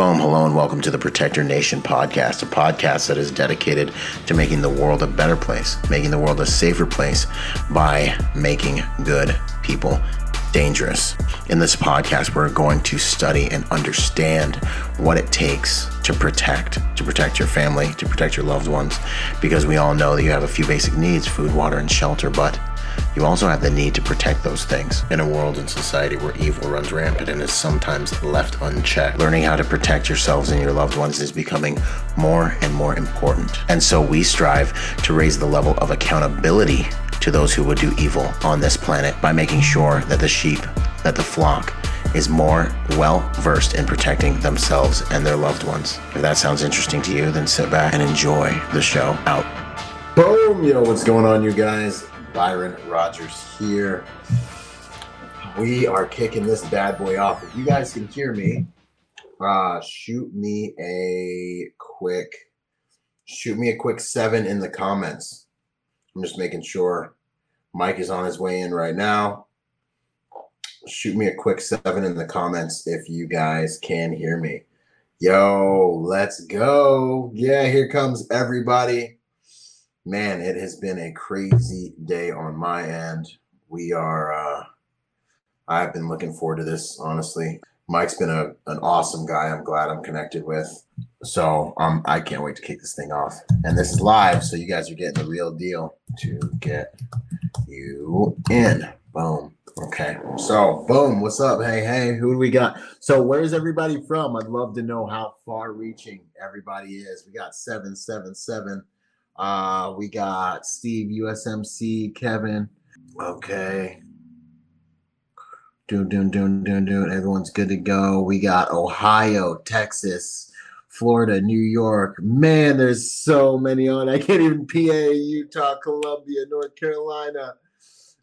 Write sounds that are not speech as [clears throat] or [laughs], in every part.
Boom, hello, and welcome to the Protector Nation podcast, a podcast that is dedicated to making the world a better place, making the world a safer place by making good people dangerous. In this podcast, we're going to study and understand what it takes to protect, to protect your family, to protect your loved ones, because we all know that you have a few basic needs food, water, and shelter, but you also have the need to protect those things. In a world and society where evil runs rampant and is sometimes left unchecked, learning how to protect yourselves and your loved ones is becoming more and more important. And so we strive to raise the level of accountability to those who would do evil on this planet by making sure that the sheep, that the flock, is more well versed in protecting themselves and their loved ones. If that sounds interesting to you, then sit back and enjoy the show out. Boom! Yo, what's going on, you guys? Byron Rogers here. We are kicking this bad boy off. If you guys can hear me, uh, shoot me a quick, shoot me a quick seven in the comments. I'm just making sure Mike is on his way in right now. Shoot me a quick seven in the comments if you guys can hear me. Yo, let's go. Yeah, here comes everybody. Man, it has been a crazy day on my end. We are, uh, I've been looking forward to this, honestly. Mike's been a, an awesome guy. I'm glad I'm connected with. So um, I can't wait to kick this thing off. And this is live, so you guys are getting the real deal to get you in. Boom. Okay. So boom. What's up? Hey, hey, who do we got? So where's everybody from? I'd love to know how far reaching everybody is. We got 777. Uh, we got Steve USMC, Kevin. Okay. Doing, doing, doing, doing, doing. Everyone's good to go. We got Ohio, Texas, Florida, New York. Man, there's so many on. I can't even PA, Utah, Columbia, North Carolina.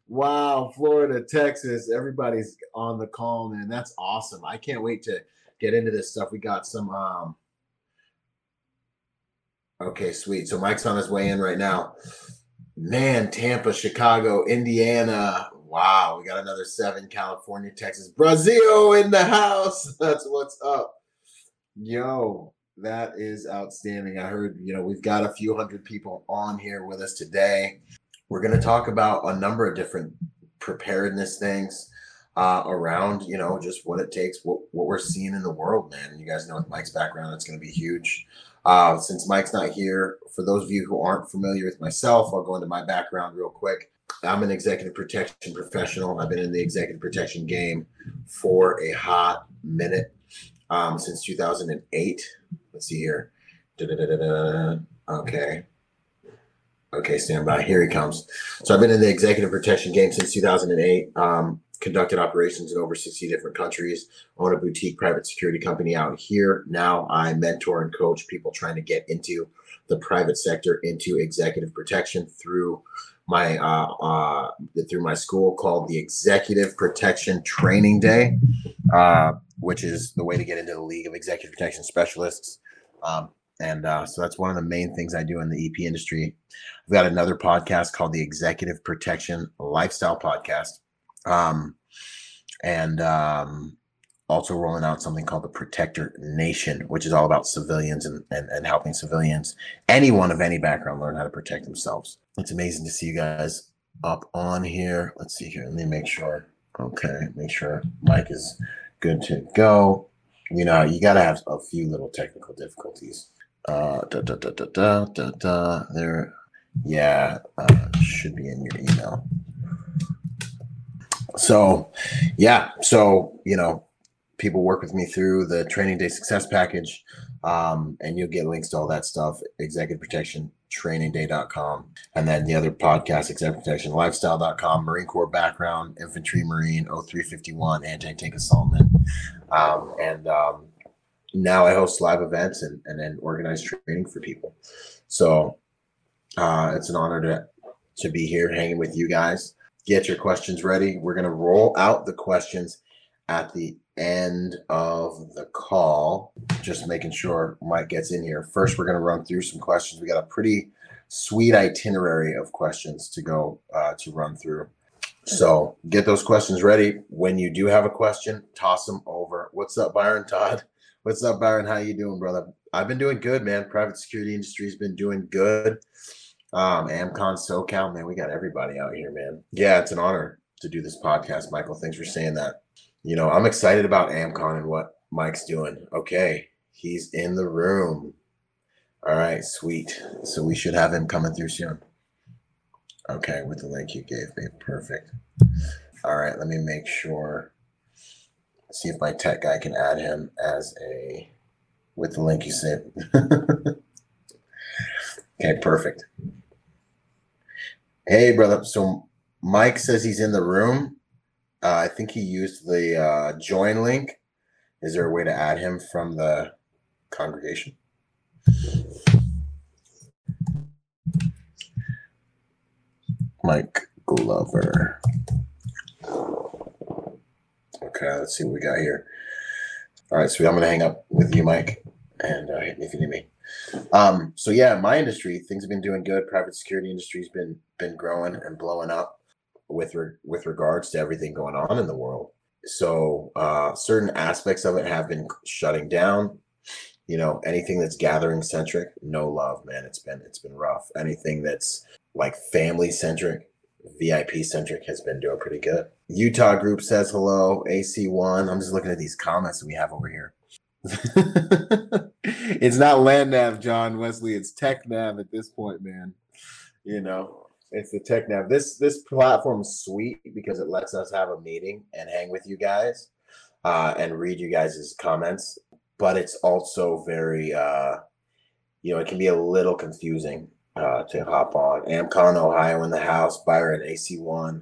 Wow, Florida, Texas. Everybody's on the call, man. That's awesome. I can't wait to get into this stuff. We got some um Okay, sweet. So Mike's on his way in right now. Man, Tampa, Chicago, Indiana, Wow, we got another seven. California, Texas, Brazil in the house. [laughs] That's what's up. Yo, that is outstanding. I heard, you know, we've got a few hundred people on here with us today. We're going to talk about a number of different preparedness things uh, around, you know, just what it takes, what, what we're seeing in the world, man. You guys know with Mike's background, it's going to be huge. Uh, since Mike's not here, for those of you who aren't familiar with myself, I'll go into my background real quick. I'm an executive protection professional. I've been in the executive protection game for a hot minute um, since 2008. Let's see here. Da-da-da-da-da. Okay. Okay, stand by. Here he comes. So I've been in the executive protection game since 2008. Um, conducted operations in over 60 different countries. Own a boutique private security company out here. Now I mentor and coach people trying to get into the private sector into executive protection through my uh, uh, through my school called the Executive Protection Training Day, uh, which is the way to get into the League of Executive Protection Specialists. Um, and uh, so that's one of the main things I do in the EP industry. I've got another podcast called the Executive Protection Lifestyle Podcast, um, and um, also rolling out something called the Protector Nation, which is all about civilians and, and, and helping civilians, anyone of any background, learn how to protect themselves. It's amazing to see you guys up on here. Let's see here. Let me make sure. Okay, make sure Mike is good to go. You know, you got to have a few little technical difficulties. Uh, da, da, da, da, da, da, da. There, yeah, uh, should be in your email. So, yeah, so you know, people work with me through the training day success package um, and you'll get links to all that stuff executive protection trainingday.com and then the other podcast executive protection lifestyle.com marine corps background infantry marine 0351 anti-tank assaultman um, and um, now i host live events and, and then organize training for people. So uh, it's an honor to to be here hanging with you guys get your questions ready we're going to roll out the questions at the end of the call. Just making sure Mike gets in here. First, we're going to run through some questions. We got a pretty sweet itinerary of questions to go uh, to run through. So get those questions ready. When you do have a question, toss them over. What's up, Byron Todd? What's up, Byron? How you doing, brother? I've been doing good, man. Private security industry's been doing good. Um, Amcon, SoCal, man, we got everybody out here, man. Yeah, it's an honor to do this podcast, Michael. Thanks for saying that. You know, I'm excited about Amcon and what Mike's doing. Okay, he's in the room. All right, sweet. So we should have him coming through soon. Okay, with the link you gave me. Perfect. All right, let me make sure. See if my tech guy can add him as a with the link you sent. [laughs] okay, perfect. Hey, brother. So Mike says he's in the room. Uh, I think he used the uh, join link. Is there a way to add him from the congregation? Mike Glover. Okay, let's see what we got here. All right, so I'm going to hang up with you, Mike, and uh, hit me if you need me. Um, so yeah, my industry things have been doing good. Private security industry's been been growing and blowing up with re- with regards to everything going on in the world. So uh, certain aspects of it have been shutting down. You know, anything that's gathering centric, no love, man. It's been it's been rough. Anything that's like family centric, VIP centric has been doing pretty good. Utah group says hello. AC1. I'm just looking at these comments that we have over here. [laughs] it's not land nav, John Wesley. It's tech nav at this point, man. You know, it's the tech nav. This this platform is sweet because it lets us have a meeting and hang with you guys uh, and read you guys' comments. But it's also very, uh, you know, it can be a little confusing uh, to hop on. Amcon, Ohio in the house. Byron, AC1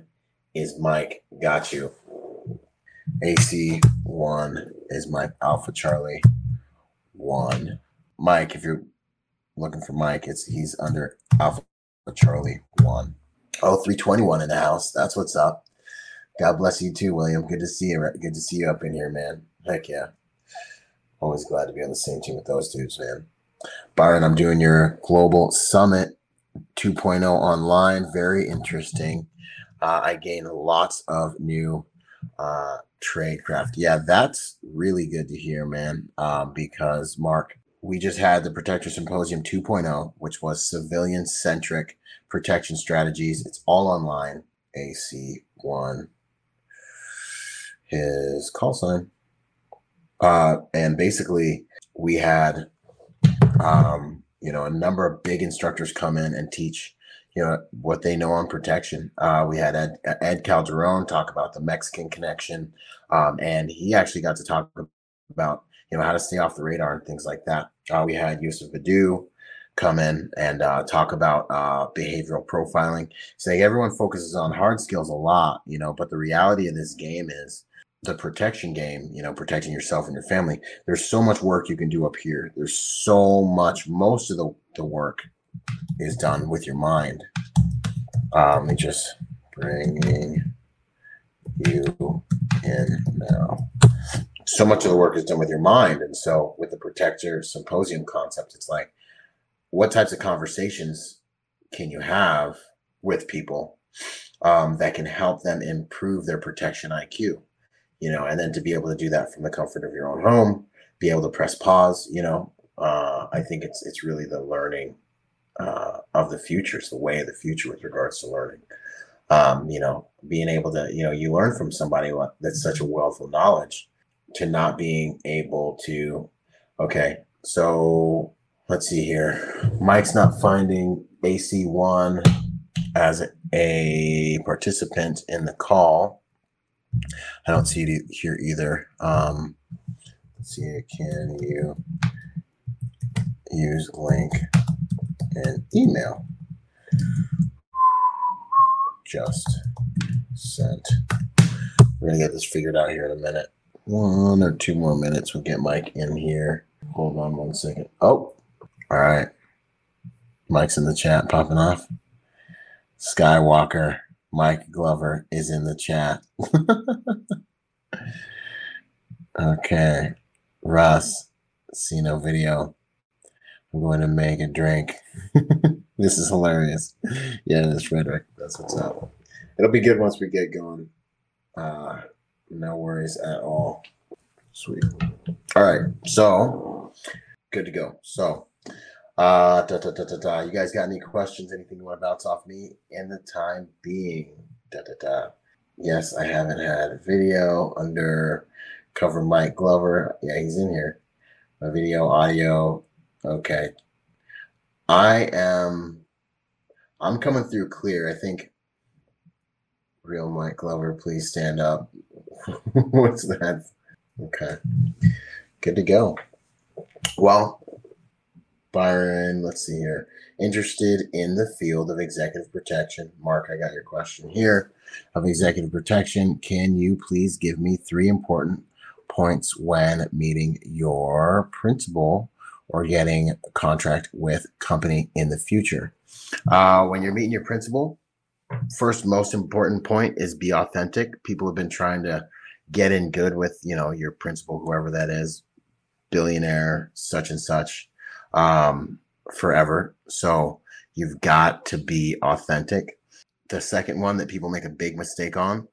is Mike. Got you. AC1 is Mike Alpha Charlie 1. Mike, if you're looking for Mike, it's he's under Alpha Charlie 1. Oh, 321 in the house. That's what's up. God bless you too, William. Good to see you. Good to see you up in here, man. Heck yeah. Always glad to be on the same team with those dudes, man. Byron, I'm doing your Global Summit 2.0 online. Very interesting. Uh, I gained lots of new uh, tradecraft. Yeah, that's really good to hear, man. Um, because Mark, we just had the Protector Symposium 2.0, which was civilian centric protection strategies. It's all online. AC1, his call sign. Uh, and basically, we had um, you know, a number of big instructors come in and teach, you know, what they know on protection. Uh, we had Ed, Ed Calderon talk about the Mexican connection, um, and he actually got to talk about, you know, how to stay off the radar and things like that. Uh, we had Yusuf Badu come in and uh, talk about uh, behavioral profiling. Saying everyone focuses on hard skills a lot, you know, but the reality of this game is the protection game, you know, protecting yourself and your family, there's so much work you can do up here. There's so much, most of the, the work is done with your mind. Um, me just bringing you in now. So much of the work is done with your mind. And so with the protector symposium concept, it's like, what types of conversations can you have with people um, that can help them improve their protection IQ? you know, and then to be able to do that from the comfort of your own home, be able to press pause, you know, uh, I think it's it's really the learning uh, of the future. It's the way of the future with regards to learning. Um, you know, being able to, you know, you learn from somebody that's such a wealth of knowledge to not being able to, okay, so let's see here. Mike's not finding AC1 as a participant in the call. I don't see it here either. Um, let's see, can you use link and email? Just sent. We're gonna get this figured out here in a minute. One or two more minutes. We'll get Mike in here. Hold on one second. Oh, all right. Mike's in the chat popping off. Skywalker Mike Glover is in the chat. [laughs] okay. Russ, see no video. I'm going to make a drink. [laughs] this is hilarious. Yeah. That's what's up. It'll be good once we get going. Uh, no worries at all. Sweet. All right. So good to go. So uh da, da, da, da, da. you guys got any questions? Anything you want to bounce off me in the time being? Da, da, da. Yes, I haven't had a video under cover Mike Glover. Yeah, he's in here. My video, audio. Okay. I am I'm coming through clear. I think real Mike Glover, please stand up. [laughs] What's that? Okay. Good to go. Well, Byron, let's see here. Interested in the field of executive protection. Mark, I got your question here of executive protection. Can you please give me three important points when meeting your principal or getting a contract with company in the future? Uh, when you're meeting your principal, first most important point is be authentic. People have been trying to get in good with you know your principal, whoever that is, billionaire, such and such, um, forever. So you've got to be authentic. The second one that people make a big mistake on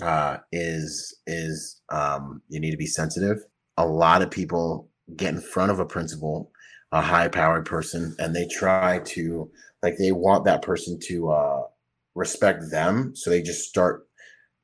uh, is is um, you need to be sensitive. A lot of people get in front of a principal, a high powered person, and they try to like they want that person to uh, respect them, so they just start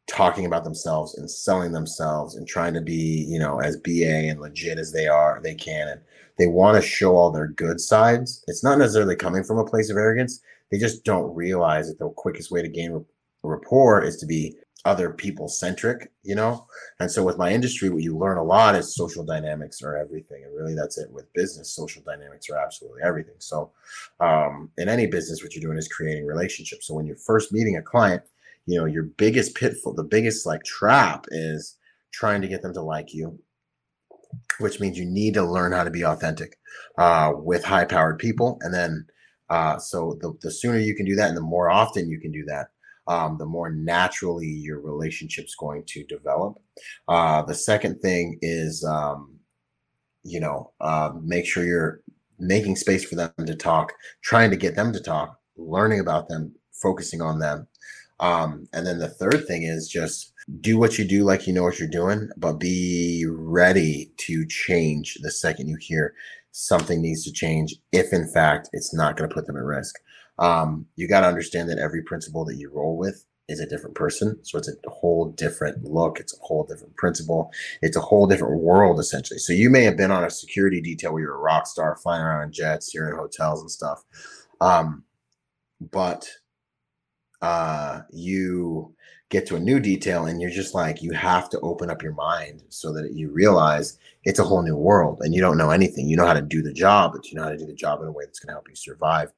talking about themselves and selling themselves and trying to be you know as ba and legit as they are they can and they want to show all their good sides. It's not necessarily coming from a place of arrogance. They just don't realize that the quickest way to gain rapport is to be other people centric, you know? And so with my industry, what you learn a lot is social dynamics are everything. And really that's it with business. Social dynamics are absolutely everything. So um, in any business, what you're doing is creating relationships. So when you're first meeting a client, you know, your biggest pitfall, the biggest like trap is trying to get them to like you, which means you need to learn how to be authentic uh, with high powered people. And then, uh, so the, the sooner you can do that and the more often you can do that, um, the more naturally your relationship's going to develop. Uh, the second thing is, um, you know, uh, make sure you're making space for them to talk, trying to get them to talk, learning about them, focusing on them. Um, and then the third thing is just do what you do like you know what you're doing, but be ready to change the second you hear something needs to change if in fact it's not going to put them at risk um, you got to understand that every principal that you roll with is a different person. So it's a whole different look. It's a whole different principal. It's a whole different world, essentially. So you may have been on a security detail where you're a rock star, flying around in jets, you're in hotels and stuff. Um, but uh, you get to a new detail and you're just like, you have to open up your mind so that you realize it's a whole new world and you don't know anything. You know how to do the job, but you know how to do the job in a way that's going to help you survive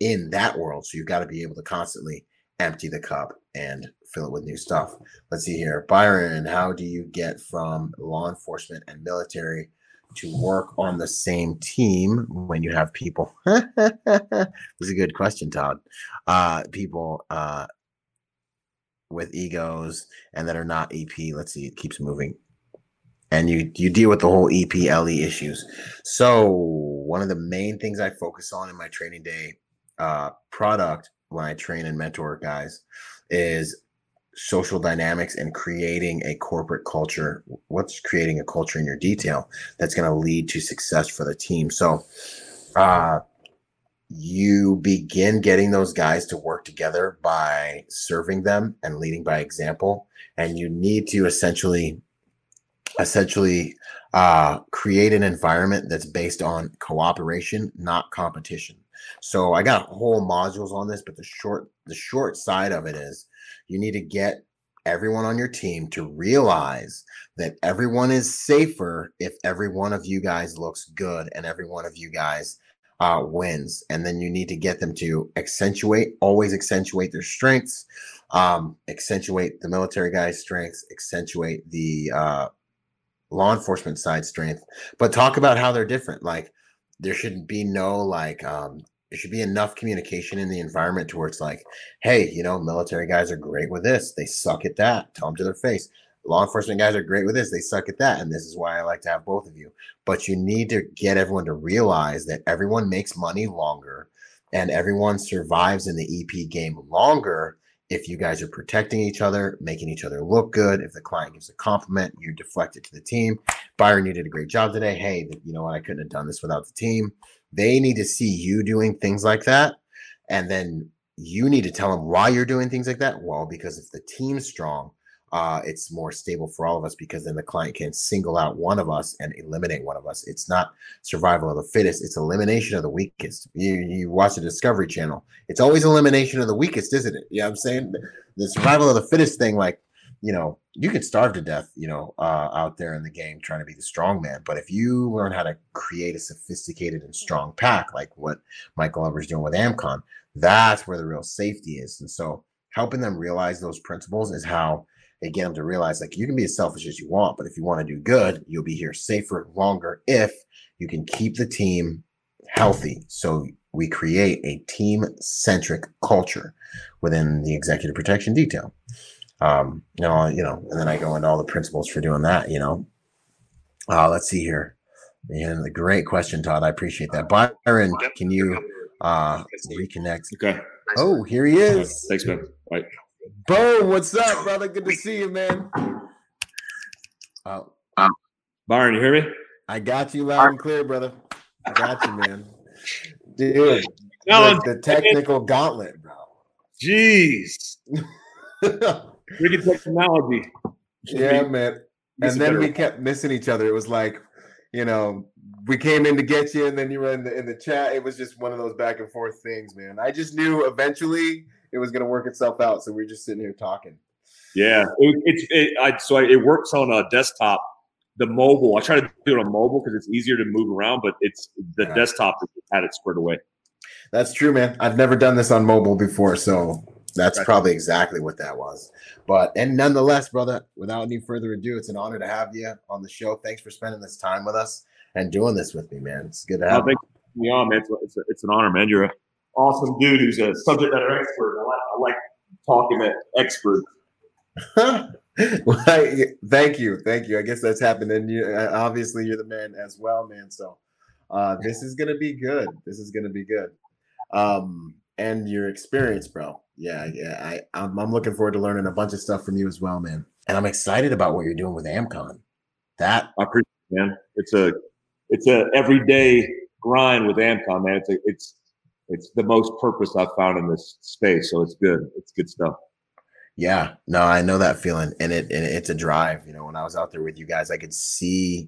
in that world. So you've got to be able to constantly empty the cup and fill it with new stuff. Let's see here. Byron, how do you get from law enforcement and military to work on the same team when you have people? [laughs] this is a good question, Todd. Uh, people uh, with egos and that are not EP. Let's see, it keeps moving. And you you deal with the whole EPLE issues. So one of the main things I focus on in my training day uh, product when I train and mentor guys is social dynamics and creating a corporate culture. What's creating a culture in your detail that's going to lead to success for the team? So, uh, you begin getting those guys to work together by serving them and leading by example. And you need to essentially, essentially, uh, create an environment that's based on cooperation, not competition. So I got whole modules on this, but the short the short side of it is you need to get everyone on your team to realize that everyone is safer if every one of you guys looks good and every one of you guys uh, wins. And then you need to get them to accentuate, always accentuate their strengths, um, accentuate the military guy's strengths, accentuate the uh, law enforcement side strength, but talk about how they're different. Like there shouldn't be no like um, there should be enough communication in the environment to where it's like, hey, you know, military guys are great with this. They suck at that. Tell them to their face. Law enforcement guys are great with this. They suck at that. And this is why I like to have both of you. But you need to get everyone to realize that everyone makes money longer and everyone survives in the EP game longer if you guys are protecting each other, making each other look good, if the client gives a compliment, you deflect it to the team. Byron, you did a great job today. Hey, you know what? I couldn't have done this without the team. They need to see you doing things like that. And then you need to tell them why you're doing things like that. Well, because if the team's strong, uh, it's more stable for all of us because then the client can single out one of us and eliminate one of us. It's not survival of the fittest; it's elimination of the weakest. You you watch the Discovery Channel; it's always elimination of the weakest, isn't it? You know what I'm saying? The survival of the fittest thing, like you know, you could starve to death, you know, uh, out there in the game trying to be the strong man. But if you learn how to create a sophisticated and strong pack, like what Michael Glover's doing with Amcon, that's where the real safety is. And so helping them realize those principles is how they get them to realize like you can be as selfish as you want, but if you want to do good, you'll be here safer longer if you can keep the team healthy. So we create a team centric culture within the executive protection detail. Um, you know, you know, and then I go into all the principles for doing that, you know. Uh, let's see here. And the great question, Todd. I appreciate that. Byron, can you uh reconnect? Okay. Oh, here he is. Thanks, man. Bye. Bo, what's up, brother? Good to see you, man. Oh, Byron, you hear me? I got you loud and clear, brother. I got you, man. Dude, the, the technical gauntlet, bro. Jeez. [laughs] Wicked technology. Yeah, man. And then we kept missing each other. It was like, you know, we came in to get you, and then you were in the in the chat. It was just one of those back and forth things, man. I just knew eventually it was going to work itself out. So we are just sitting here talking. Yeah, it, it's it, I, so I, it works on a desktop. The mobile, I try to do it on mobile because it's easier to move around, but it's the yeah. desktop had it squared away. That's true, man. I've never done this on mobile before, so that's probably exactly what that was. But and nonetheless, brother, without any further ado, it's an honor to have you on the show. Thanks for spending this time with us and doing this with me, man. It's good to have you. on, man. It's, it's, a, it's an honor, man. You're a awesome dude who's a subject matter expert. I like, I like talking to experts. [laughs] well, I, thank you, thank you. I guess that's happened, and you uh, obviously you're the man as well, man. So uh, this is gonna be good. This is gonna be good. Um, and your experience, bro. Yeah, yeah. I I'm, I'm looking forward to learning a bunch of stuff from you as well, man. And I'm excited about what you're doing with Amcon. That I appreciate, man. It's a it's a everyday grind with Amcon, man. It's a, it's it's the most purpose I've found in this space. So it's good. It's good stuff. Yeah, no, I know that feeling, and it and it's a drive. You know, when I was out there with you guys, I could see,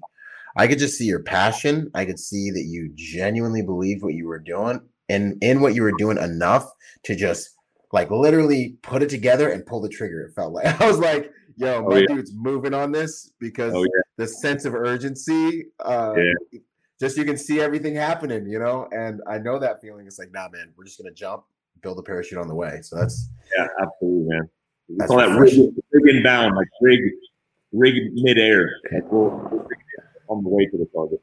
I could just see your passion. I could see that you genuinely believed what you were doing, and in what you were doing enough to just like literally put it together and pull the trigger. It felt like [laughs] I was like, "Yo, oh, my oh, yeah. dude's moving on this," because oh, yeah. the sense of urgency. Uh, yeah just you can see everything happening, you know. And I know that feeling. It's like, nah, man, we're just gonna jump, build a parachute on the way. So that's yeah, absolutely, man. We call that rig, rig bound, like rig, rig midair, like we'll, we'll on the way to the target.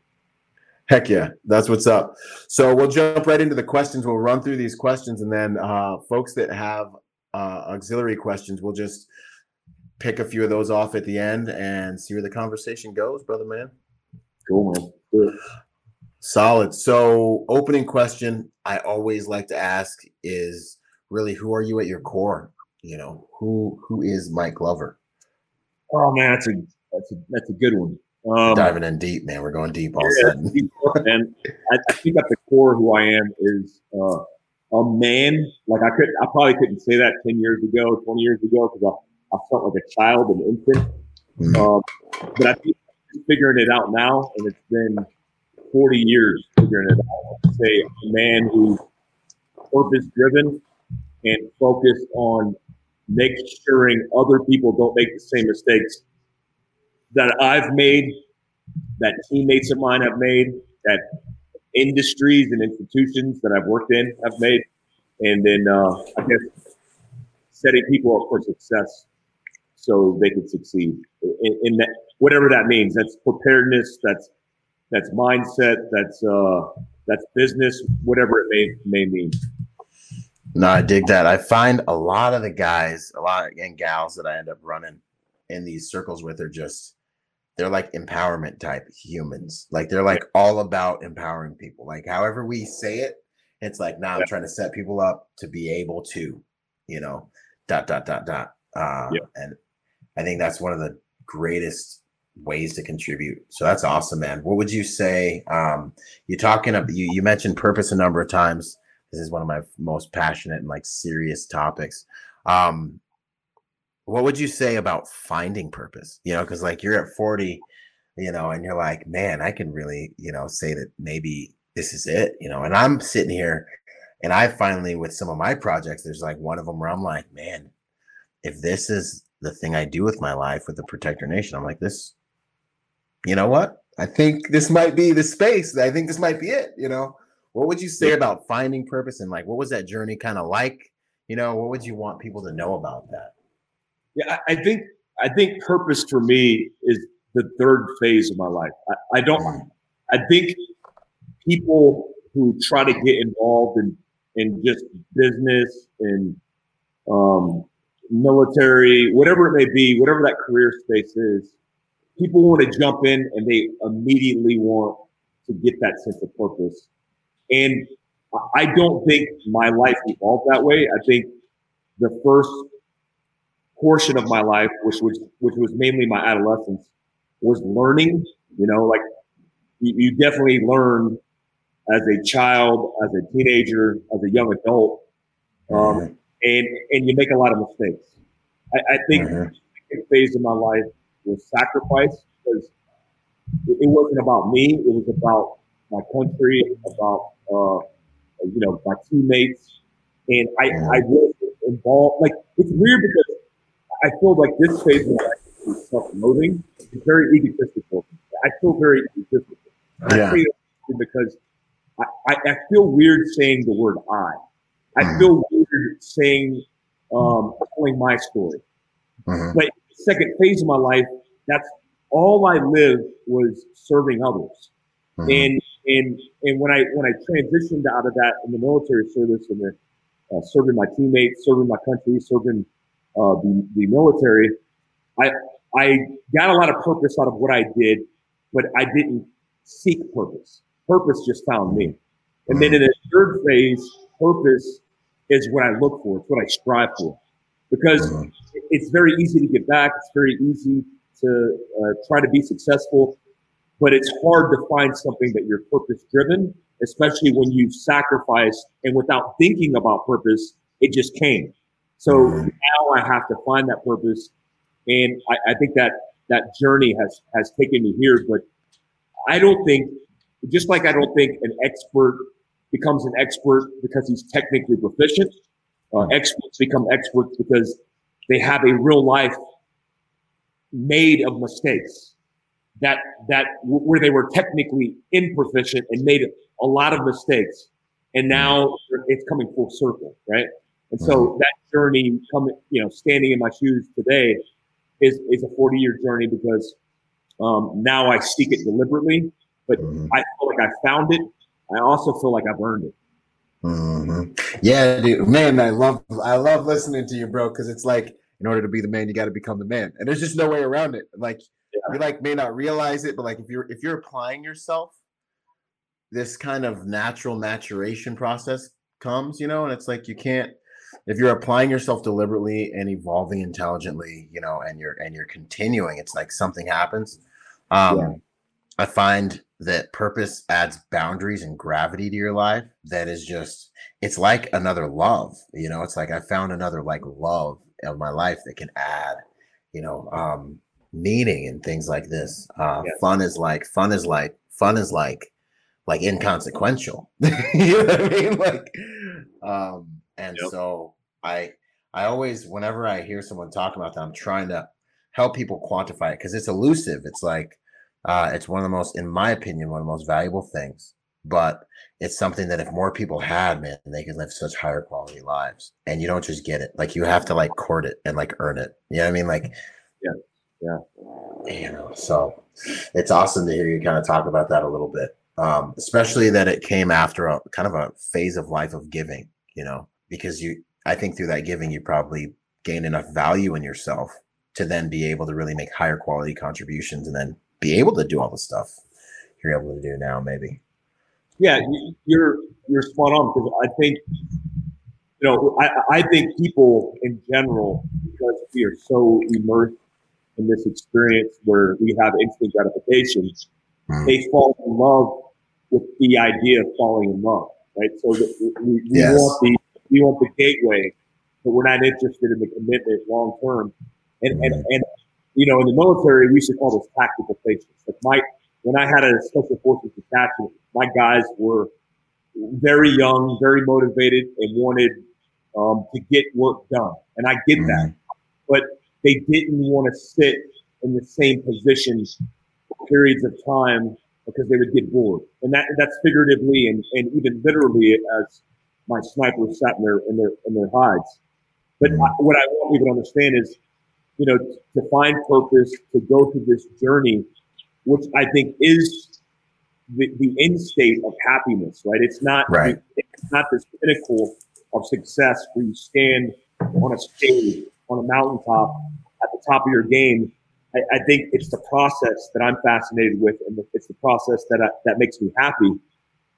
Heck yeah, that's what's up. So we'll jump right into the questions. We'll run through these questions, and then uh, folks that have uh, auxiliary questions, we'll just pick a few of those off at the end and see where the conversation goes, brother man. Cool, man. Solid. So, opening question I always like to ask is really who are you at your core? You know, who who is Mike Glover? Oh man, that's a that's a that's a good one. Um, Diving in deep, man. We're going deep all yeah, of a sudden. [laughs] and I, I, think at the core, who I am is uh, a man. Like I could, I probably couldn't say that ten years ago, twenty years ago, because I, I felt like a child, an infant. Mm-hmm. Um, but I think figuring it out now, and it's been 40 years figuring it out. say a man who's purpose driven and focused on making sure other people don't make the same mistakes that I've made, that teammates of mine have made, that industries and institutions that I've worked in have made, and then uh, I guess setting people up for success so they can succeed in, in that whatever that means. That's preparedness. That's that's mindset, that's uh, that's business, whatever it may may mean. No, I dig that. I find a lot of the guys, a lot of, and gals that I end up running in these circles with are just they're like empowerment type humans. Like they're like all about empowering people. Like however we say it, it's like now nah, I'm trying to set people up to be able to, you know, dot dot dot dot. Uh, Yeah. And I think that's one of the greatest ways to contribute. So that's awesome, man. What would you say? Um, you talking about you you mentioned purpose a number of times. This is one of my most passionate and like serious topics. Um, what would you say about finding purpose? You know, because like you're at 40, you know, and you're like, man, I can really, you know, say that maybe this is it, you know, and I'm sitting here and I finally, with some of my projects, there's like one of them where I'm like, man, if this is the thing I do with my life with the Protector Nation, I'm like, this, you know what? I think this might be the space. I think this might be it, you know. What would you say about finding purpose and like what was that journey kind of like? You know, what would you want people to know about that? Yeah, I, I think I think purpose for me is the third phase of my life. I, I don't. I think people who try to get involved in in just business and um, military, whatever it may be, whatever that career space is, people want to jump in and they immediately want to get that sense of purpose. And I don't think my life evolved that way. I think the first portion of my life, which was which was mainly my adolescence, was learning. You know, like you, you definitely learn as a child, as a teenager, as a young adult, um, and and you make a lot of mistakes. I, I think Mhm. the phase of my life was sacrifice because it, it wasn't about me; it was about my country, about uh, you know my teammates, and I I was involved. Like it's weird because I feel like this phase of my life is self-loathing. It's very egotistical. I feel very egotistical. Yeah. because I, I, I feel weird saying the word I. I Mhm. feel weird saying um, telling my story. Mhm. But second phase of my life, that's all I lived was serving others. Mhm. And and and when I when I transitioned out of that in the military service and the uh, serving my teammates, serving my country, serving uh, the the military, I I got a lot of purpose out of what I did, but I didn't seek purpose. Purpose just found me. And then in the third phase, purpose is what I look for. It's what I strive for, because Mhm. it's very easy to get back. It's very easy to uh, try to be successful, but it's hard to find something that you're purpose driven, especially when you sacrifice and without thinking about purpose, it just came. So Mhm. now I have to find that purpose, and I, I think that that journey has has taken me here. But I don't think, just like I don't think an expert becomes an expert because he's technically proficient. Uh, experts become experts because they have a real life made of mistakes that that where they were technically improficient and made a lot of mistakes and now it's coming full circle right and so that journey coming you know standing in my shoes today is is a 40 year journey because um, now i seek it deliberately but Mhm. i feel like i found it i also feel like i've earned it Mhm. Yeah, dude, man, I love I love listening to you, bro, because it's like in order to be the man, you got to become the man, and there's just no way around it. Like you like may not realize it, but like if you're if you're applying yourself, this kind of natural maturation process comes, you know, and it's like you can't if you're applying yourself deliberately and evolving intelligently, you know, and you're and you're continuing, it's like something happens. Um, Yeah. I find that purpose adds boundaries and gravity to your life that is just it's like another love you know it's like i found another like love of my life that can add you know um meaning and things like this uh Yes. fun is like fun is like fun is like like inconsequential [laughs] you know what i mean like um and Yep. so i i always whenever i hear someone talk about that i'm trying to help people quantify it because it's elusive it's like uh, it's one of the most, in my opinion, one of the most valuable things. But it's something that if more people had, man, they could live such higher quality lives. And you don't just get it. Like you have to like court it and like earn it. You know what I mean? Like, Yeah. Yeah. You know, so it's awesome to hear you kind of talk about that a little bit. Um, especially that it came after a kind of a phase of life of giving, you know, because you I think through that giving you probably gain enough value in yourself to then be able to really make higher quality contributions and then be able to do all the stuff you're able to do now, maybe. Yeah, you- you're you're spot on because I think you know, I, I think people in general, because we are so immersed in this experience where we have instant gratification, mm. they fall in love with the idea of falling in love, right? So we, we yes. want the we want the gateway, but we're not interested in the commitment long term. And, and and you know, in the military, we used to call those tactical patience. Like my when I had a special forces detachment, my guys were very young, very motivated, and wanted um, to get work done. And I get that, but they didn't want to sit in the same positions for periods of time because they would get bored. And that that's figuratively and, and even literally as my snipers sat in their in their in their hides. But mm-hmm. I, what I want people to understand is, you know, to find purpose, to go through this journey, which I think is the, the end state of happiness, right? It's not right. It's not this pinnacle of success where you stand on a stage on a mountaintop at the top of your game I, I, think it's the process that I'm fascinated with, and it's the process that I, that makes me happy.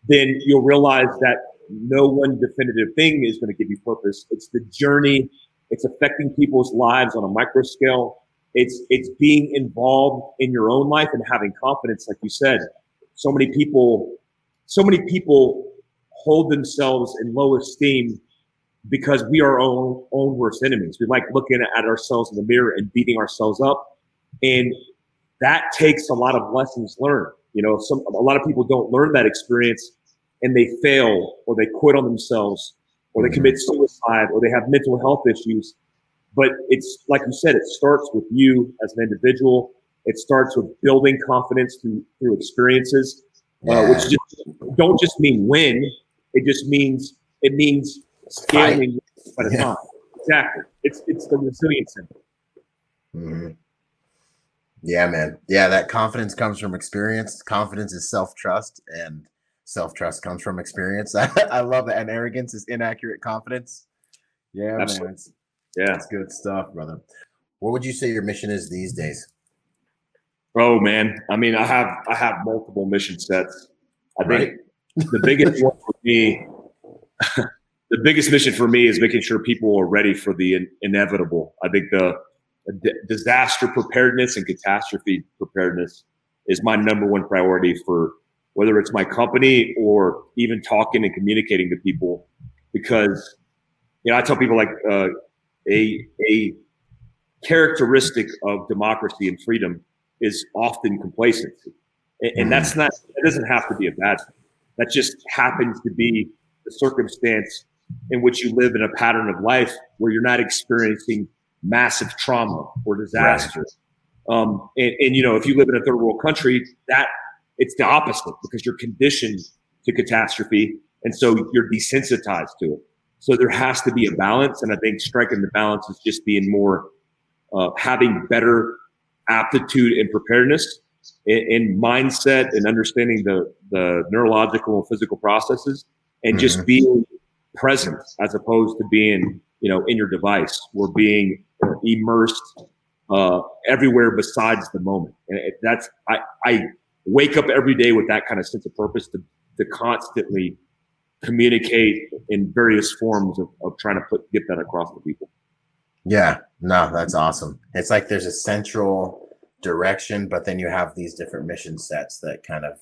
Then you'll realize that no one definitive thing is going to give you purpose. It's the journey. It's affecting people's lives on a micro scale. It's it's being involved in your own life and having confidence, like you said. So many people, so many people hold themselves in low esteem because we are our own own worst enemies. We like looking at ourselves in the mirror and beating ourselves up and that takes a lot of lessons learned. You know, some a lot of people don't learn that experience and they fail or they quit on themselves or they commit suicide or they have mental health issues. But it's like you said, it starts with you as an individual. It starts with building confidence through through experiences, yeah. uh, which just don't just mean win. It just means it means scaling at a yeah. time. Exactly. It's it's the resilience in. Mm-hmm. Yeah, man. Yeah, that confidence comes from experience. Confidence is self trust, and self trust comes from experience. [laughs] I, love that. And arrogance is inaccurate confidence. Yeah, Absolutely. man. It's, yeah, it's good stuff, brother. What would you say your mission is these days? Oh man, I mean, I have I have multiple mission sets. I think right. the biggest one for me, [laughs] the biggest mission for me is making sure people are ready for the in- inevitable. I think the disaster preparedness and catastrophe preparedness is my number one priority for whether it's my company or even talking and communicating to people because you know i tell people like uh, a a characteristic of democracy and freedom is often complacency and, and that's mm-hmm. not that doesn't have to be a bad thing that just happens to be the circumstance in which you live in a pattern of life where you're not experiencing massive trauma or disaster. Right. Um, and, and, you know, if you live in a third world country, that it's the opposite because you're conditioned to catastrophe. And so you're desensitized to it. So there has to be a balance. And I think striking the balance is just being more, uh, having better aptitude and preparedness and, mindset and understanding the, the neurological and physical processes and mm-hmm. just being present as opposed to being, you know, in your device or being immersed uh, everywhere besides the moment. And that's I, I wake up every day with that kind of sense of purpose to to constantly communicate in various forms of, of trying to put get that across to people. Yeah, no, that's awesome. It's like there's a central direction, but then you have these different mission sets that kind of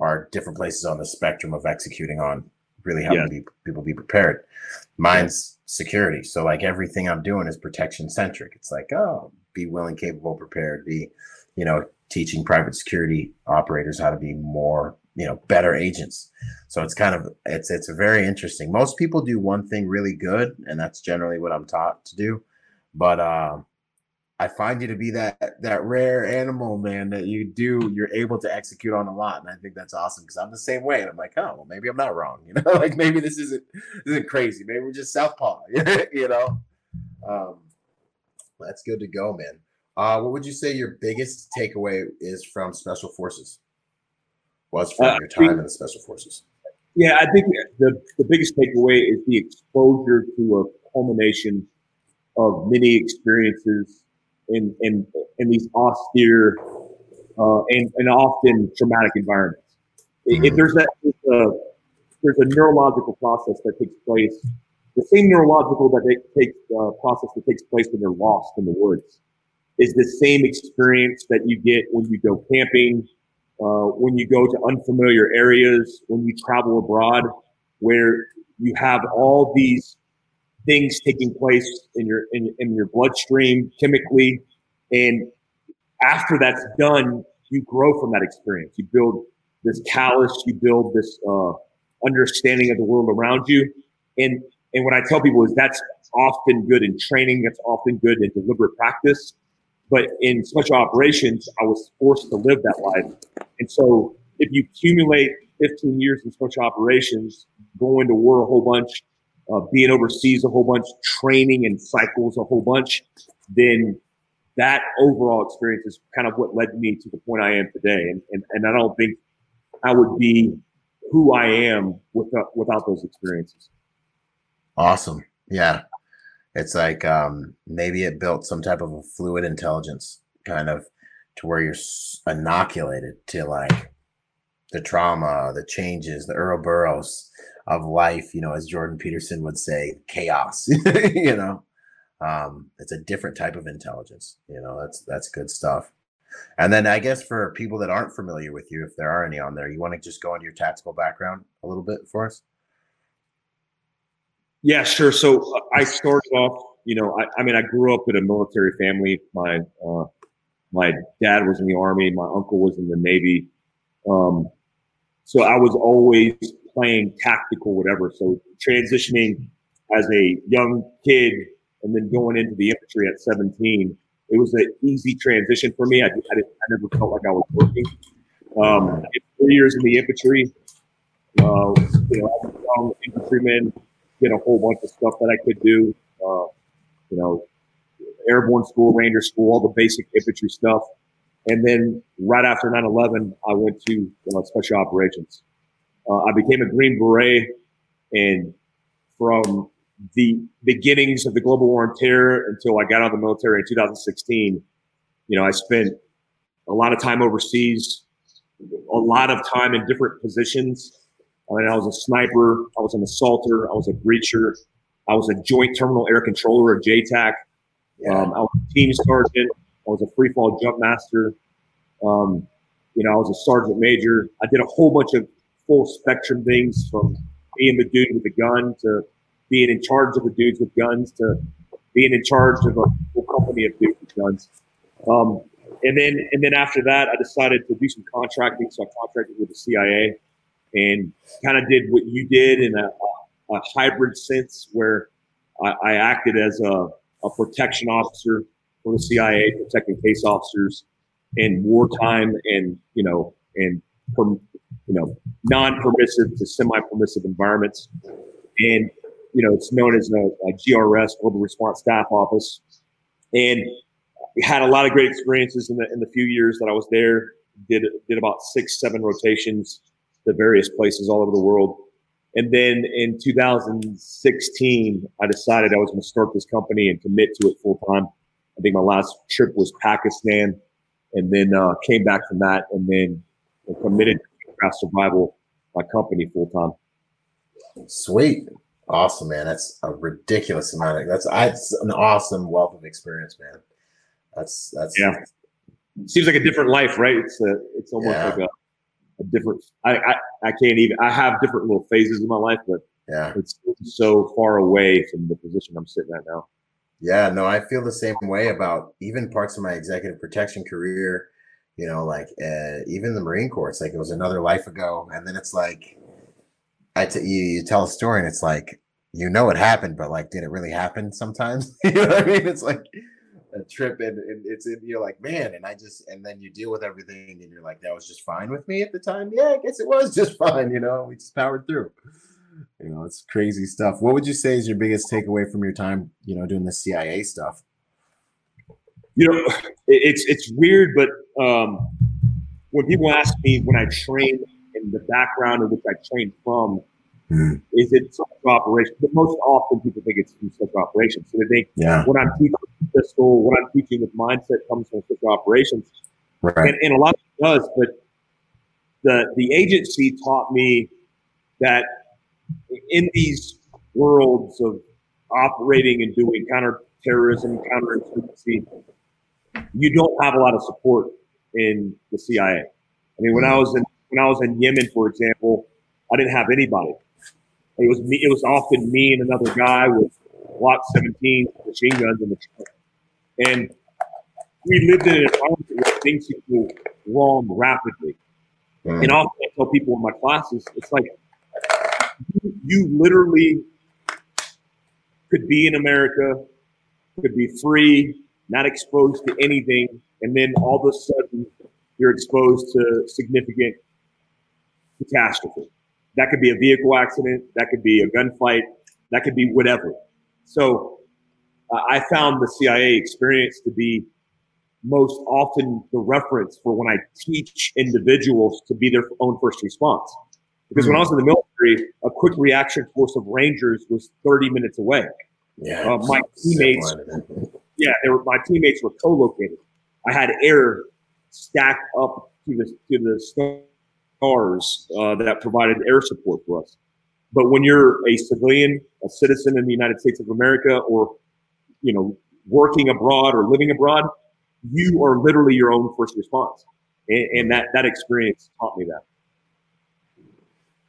are different places on the spectrum of executing on really helping yeah. people be prepared. Mine's security. So like everything I'm doing is protection centric. It's like, oh, be willing, capable, prepared, be, you know, teaching private security operators how to be more, you know, better agents. So it's kind of it's it's very interesting. Most people do one thing really good, and that's generally what I'm taught to do. But um I find you to be that that rare animal, man, that you do you're able to execute on a lot, and I think that's awesome because I'm the same way. And I'm like, oh, well, maybe I'm not wrong, [laughs] you know, like maybe this isn't this isn't crazy. Maybe we're just southpaw, [laughs] you know. Um, that's good to go, man. Uh, what would you say your biggest takeaway is from Special Forces? Was from uh, your time in the Special Forces? Yeah, I think the the biggest takeaway is the exposure to a culmination of many experiences in in in these austere uh, and, and often traumatic environments. Mm-hmm. If there's that, there's a, there's a neurological process that takes place the same neurological that they take uh, process that takes place when they're lost in the woods is the same experience that you get when you go camping, uh, when you go to unfamiliar areas, when you travel abroad, where you have all these things taking place in your in, in your bloodstream chemically, and after that's done, you grow from that experience. You build this callus, you build this uh, understanding of the world around you, and and what I tell people is that's often good in training, that's often good in deliberate practice. But in special operations, I was forced to live that life. And so if you accumulate 15 years in special operations, going to war a whole bunch, uh, being overseas a whole bunch, training and cycles a whole bunch, then that overall experience is kind of what led me to the point I am today. And, and, and I don't think I would be who I am without, without those experiences. Awesome. Yeah. It's like um, maybe it built some type of a fluid intelligence kind of to where you're inoculated to like the trauma, the changes, the Ouroboros of life, you know, as Jordan Peterson would say, chaos, [laughs] you know. Um, it's a different type of intelligence, you know, that's that's good stuff. And then I guess for people that aren't familiar with you, if there are any on there, you want to just go into your tactical background a little bit for us? Yeah, sure. So uh, I started off, you know, I, I mean, I grew up in a military family. My uh, my dad was in the army. My uncle was in the navy. Um, so I was always playing tactical, whatever. So transitioning as a young kid and then going into the infantry at 17, it was an easy transition for me. I, I, I never felt like I was working. Um, three years in the infantry, uh, you know, I was a young infantryman, did a whole bunch of stuff that I could do. Uh, you know, airborne school, ranger school, all the basic infantry stuff. And then right after 9/11, I went to uh, special operations. Uh, I became a Green Beret, and from the beginnings of the global war on terror until I got out of the military in 2016, you know, I spent a lot of time overseas, a lot of time in different positions. I mean, I was a sniper, I was an assaulter, I was a breacher, I was a joint terminal air controller, a JTAC. Um, I was a team sergeant. I was a free fall jump master. Um, you know, I was a sergeant major. I did a whole bunch of full spectrum things from being the dude with the gun to being in charge of the dudes with guns to being in charge of a full company of dudes with guns. Um, and then, and then after that, I decided to do some contracting. So I contracted with the CIA and kind of did what you did in a, a hybrid sense where I, I acted as a, a, protection officer for the CIA, protecting case officers in wartime and, you know, and, from, you know, non-permissive to semi-permissive environments. And, you know, it's known as a, a GRS, Global Response Staff Office. And had a lot of great experiences in the, in the few years that I was there. Did, did about six, seven rotations to various places all over the world. And then in 2016, I decided I was going to start this company and commit to it full time. I think my last trip was Pakistan, and then uh, came back from that, and then committed to craft survival, my company full time. Sweet, awesome, man. That's a ridiculous amount of that's that's an awesome wealth of experience, man. That's that's yeah. Seems like a different life, right? It's a, it's almost yeah. like a a different. I, I I can't even. I have different little phases in my life, but yeah, it's so far away from the position I'm sitting at now. Yeah, no, I feel the same way about even parts of my executive protection career. You know, like uh, even the Marine Corps. It's like it was another life ago, and then it's like I t- you, you tell a story, and it's like you know it happened, but like, did it really happen? Sometimes, [laughs] you know what I mean? It's like a trip and, and it's you're like man and i just and then you deal with everything and you're like that was just fine with me at the time? Yeah i guess it was just [laughs] fine you know we just powered through. You know it's crazy stuff. What would you say is your biggest takeaway from your time you know doing the cia stuff? You know it's it's weird but um when people ask me when i train in the background in which i trained from Mm. Is it special operations? But most often people think it's special operations. So they think yeah. when I'm teaching fiscal, what I'm teaching with mindset comes from special operations. Right. And, and a lot of it does, but the the agency taught me that in these worlds of operating and doing counterterrorism, counterinsurgency, you don't have a lot of support in the CIA. I mean, when I was in when I was in Yemen, for example, I didn't have anybody. It was me. It was often me and another guy with Glock 17 machine guns in the truck, and we lived in an environment where things could go wrong rapidly. Mm. And often I tell people in my classes, it's like you, you literally could be in America, could be free, not exposed to anything, and then all of a sudden you're exposed to significant catastrophe. That could be a vehicle accident, that could be a gunfight, that could be whatever. So uh, I found the CIA experience to be most often the reference for when I teach individuals to be their own first response. Because mm when I was in the military, a quick reaction force of Rangers was 30 minutes away. Yeah, uh, my teammates, [laughs] yeah, they were my teammates were co-located. I had air stacked up to the to the stars uh, that provided air support for us. But when you're a civilian, a citizen in the United States of America, or you know, working abroad or living abroad, you are literally your own first response, and, and that that experience taught me that.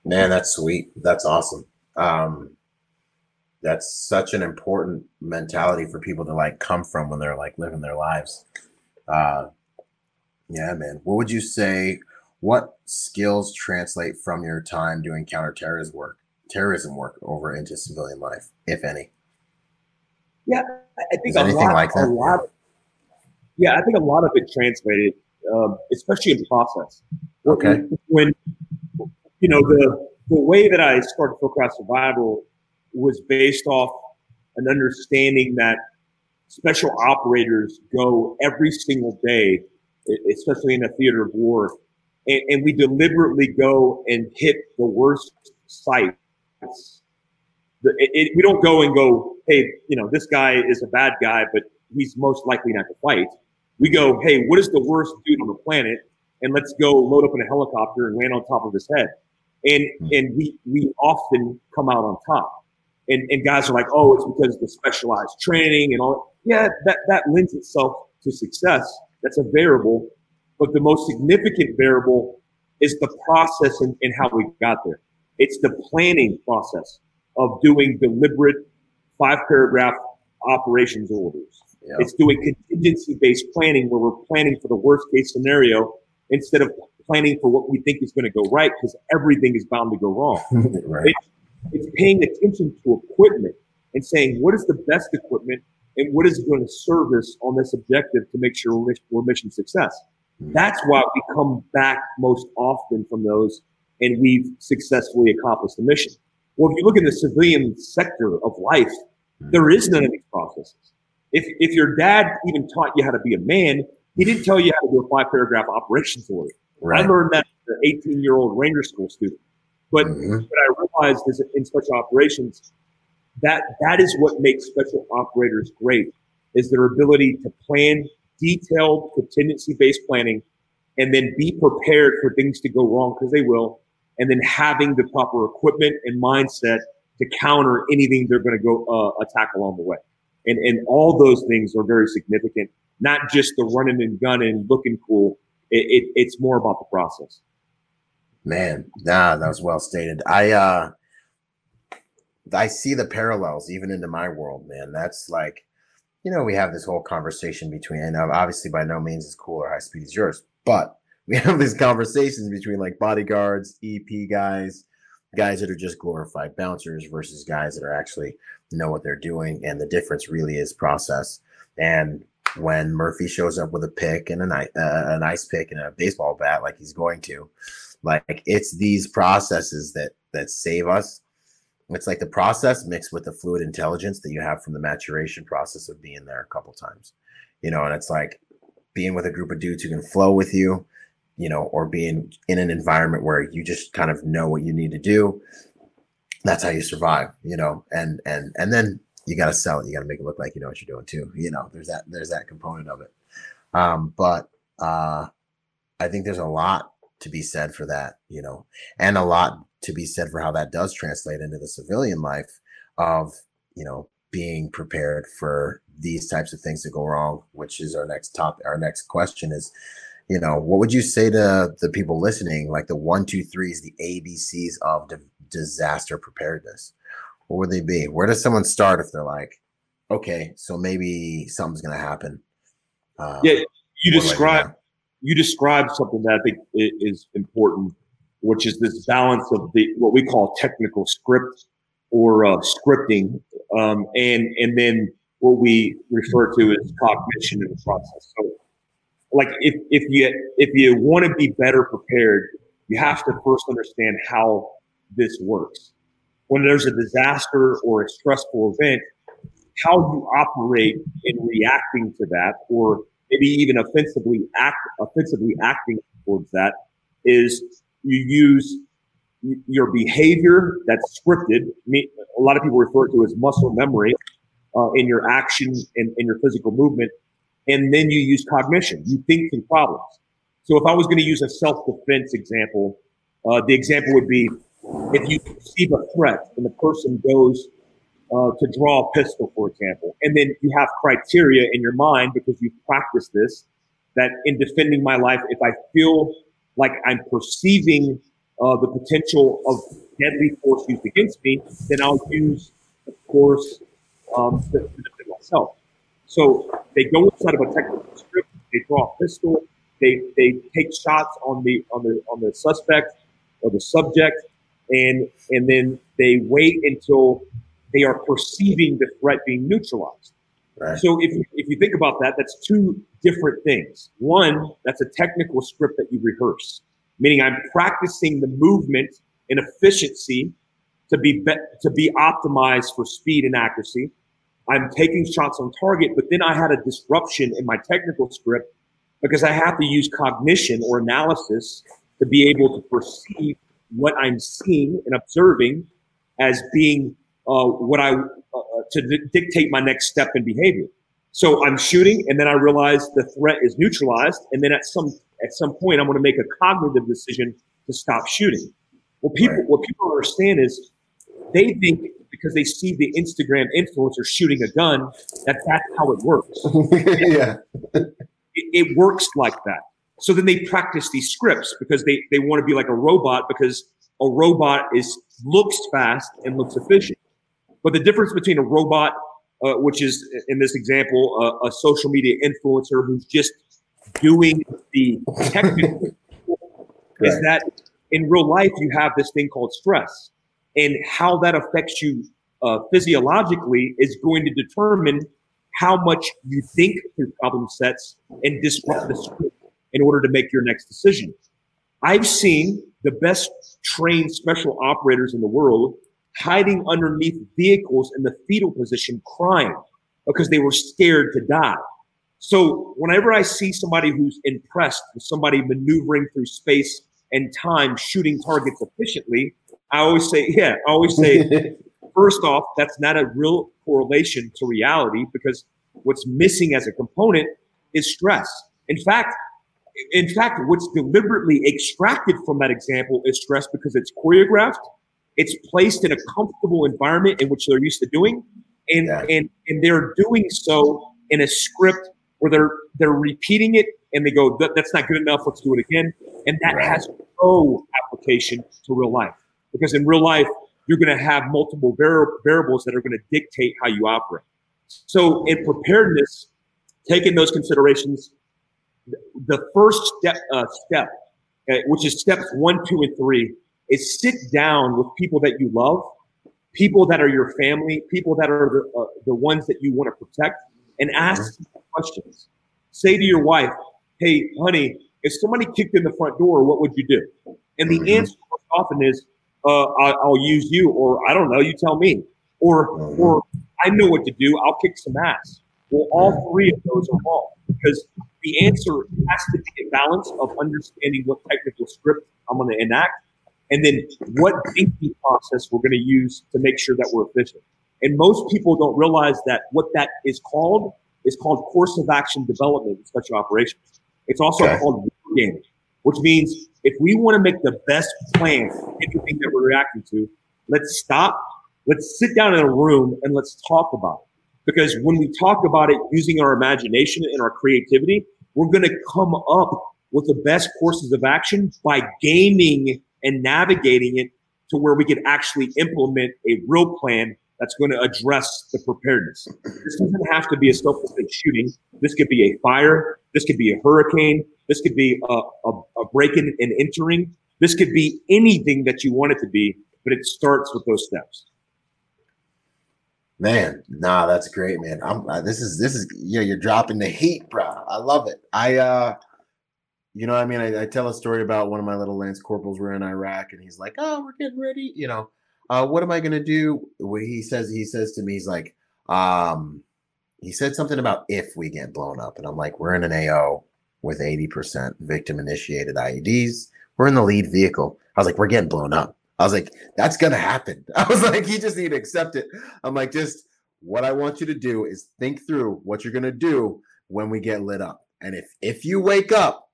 Man, that's sweet. That's awesome. Um, that's such an important mentality for people to like come from when they're like living their lives. Uh, yeah, man. What would you say? What skills translate from your time doing counterterrorism work, terrorism work, over into civilian life, if any? Yeah, I think a lot, like a lot. Yeah, I think a lot of it translated, um, especially in process. Okay. When you know the the way that I started to Fieldcraft Survival was based off an understanding that special operators go every single day, especially in a theater of war, and, and we deliberately go and hit the worst sites. The, it, it, we don't go and go, hey, you know, this guy is a bad guy, but he's most likely not to fight. We go, hey, what is the worst dude on the planet? And let's go load up in a helicopter and land on top of his head. And hmm. and we we often come out on top. And and guys are like, oh, it's because of the specialized training and all. Yeah, that that lends itself to success. That's a variable, but the most significant variable is the process and, and how we got there. It's the planning process of doing deliberate five paragraph operations orders. Yeah. It's doing contingency based planning where we're planning for the worst case scenario instead of planning for what we think is going to go right because everything is bound to go wrong. [laughs] right. It's, it's paying attention to equipment and saying what is the best equipment and what is going to serve us on this objective to make sure we're mission success. That's why we come back most often from those and we've successfully accomplished the mission. Well, if you look in the civilian sector of life, mm-hmm. there is none of these processes. If, if your dad even taught you how to be a man, he didn't tell you how to do a five paragraph operations order. Right. I learned that as an 18 year old Ranger School student. But mm-hmm. what I realized is in special operations, that that is what makes special operators great is their ability to plan detailed contingency based planning and then be prepared for things to go wrong because they will and then having the proper equipment and mindset to counter anything they're going to go uh, attack along the way and and all those things are very significant not just the running and gunning looking cool it, it, it's more about the process. Man, nah, that was well stated. I uh I see the parallels even into my world, man. That's like, you know, we have this whole conversation between, and obviously by no means as cool or high speed as yours, but [laughs] we have these conversations between like bodyguards, EP guys, guys that are just glorified bouncers versus guys that are actually know what they're doing. And the difference really is process. And when Murphy shows up with a pick and a nice, uh, a nice pick and a baseball bat, like he's going to. Like it's these processes that that save us. It's like the process mixed with the fluid intelligence that you have from the maturation process of being there a couple times, you know. And it's like being with a group of dudes who can flow with you, you know, or being in an environment where you just kind of know what you need to do. That's how you survive, you know. And and and then you got to sell it. You got to make it look like you know what you're doing too. You know, there's that there's that component of it. Um, but uh, I think there's a lot to be said for that, you know, and a lot to be said for how that does translate into the civilian life of you know being prepared for these types of things to go wrong, which is our next top. Our next question is, you know, what would you say to the people listening, like the one, two, threes, the ABCs of di- disaster preparedness? What would they be? Where does someone start if they're like, okay, so maybe something's to happen? Um, yeah, you describe you describe something that I think is important, which is this balance of the what we call technical script or uh, scripting, um, and and then what we refer to as cognition in the process. So, like if if you if you want to be better prepared, you have to first understand how this works. When there's a disaster or a stressful event, how you operate in reacting to that, or maybe even offensively act offensively acting towards that, is you use your behavior that's scripted. A lot of people refer to as muscle memory uh, in your action and in your physical movement, and then you use cognition. You think through problems. So if I was going to use a self defense example, uh, the example would be if you perceive a threat and the person goes uh, to draw a pistol, for example, and then you have criteria in your mind because you've practiced this that in defending my life, if I feel like I'm perceiving uh, the potential of deadly force used against me, then I'll use, of course, um, to, to defend myself. So they go inside of a technical script, they draw a pistol, they, they take shots on the on the on the suspect or the subject, and and then they wait until they are perceiving the threat being neutralized. Right. So if, if you think about that, that's two different things. One, that's a technical script that you rehearse, meaning I'm practicing the movement and efficiency to be, be to be optimized for speed and accuracy. I'm taking shots on target, but then I had a disruption in my technical script because I have to use cognition or analysis to be able to perceive what I'm seeing and observing as being uh, what I uh, to d- dictate my next step in behavior. So I'm shooting, and then I realize the threat is neutralized, and then at some at some point I'm going to make a cognitive decision to stop shooting. What people right. what people understand is they think because they see the Instagram influencer shooting a gun that that's how it works. [laughs] yeah, it, it works like that. So then they practice these scripts because they they want to be like a robot because a robot is looks fast and looks efficient. But the difference between a robot, uh, which is in this example, uh, a social media influencer who's just doing the technical, [laughs] right. is that in real life you have this thing called stress, and how that affects you uh, physiologically is going to determine how much you think through problem sets and disrupt the script in order to make your next decision. I've seen the best trained special operators in the world hiding underneath vehicles in the fetal position crying because they were scared to die. So whenever I see somebody who's impressed with somebody maneuvering through space and time, shooting targets efficiently, I always say, yeah, I always say, [laughs] first off, that's not a real correlation to reality because what's missing as a component is stress. In fact, in fact, what's deliberately extracted from that example is stress because it's choreographed it's placed in a comfortable environment in which they're used to doing, and yeah. and and they're doing so in a script where they're they're repeating it and they go, "That's not good enough. Let's do it again." And that right. has no application to real life because in real life you're going to have multiple variables that are going to dictate how you operate. So in preparedness, taking those considerations, the first step, uh, step, uh, which is steps one, two, and three, is sit down with people that you love, people that are your family, people that are the, uh, the ones that you want to protect, and ask mm-hmm. questions. Say to your wife, hey, honey, if somebody kicked in the front door, what would you do? And the mm-hmm. answer often is, uh, I'll, I'll, use you, or I don't know, you tell me, or mm-hmm. or I know what to do. I'll kick some ass. Well, all three of those are wrong because the answer has to be a balance of understanding what technical script I'm going to enact and then what thinking process we're going to use to make sure that we're efficient. And most people don't realize that what that is called is called course of action development in special operations. It's also okay. called gaming, which means if we want to make the best plan, anything that we're reacting to, let's stop, Let's sit down in a room and let's talk about it. Because when we talk about it using our imagination and our creativity, we're going to come up with the best courses of action by gaming and navigating it to where we can actually implement a real plan that's going to address the preparedness. This doesn't have to be a self-defense shooting. This could be a fire. This could be a hurricane. This could be a, a, a break-in and entering. This could be anything that you want it to be, but it starts with those steps. Man, nah, that's great, man. I'm uh, this is this is yeah, you're dropping the heat, bro. I love it. I uh you know, I mean, I, I, tell a story about one of my little lance corporals We're in Iraq, and he's like, "Oh, we're getting ready," you know. Uh, what am I gonna do? What he says, he says to me, he's like, um, he said something about if we get blown up, and I'm like, we're in an AO with 80% victim initiated IEDs. We're in the lead vehicle. I was like, we're getting blown up. I was like, that's gonna happen. [laughs] I was like, you just need to accept it. I'm like, just what I want you to do is think through what you're gonna do when we get lit up. And if if you wake up,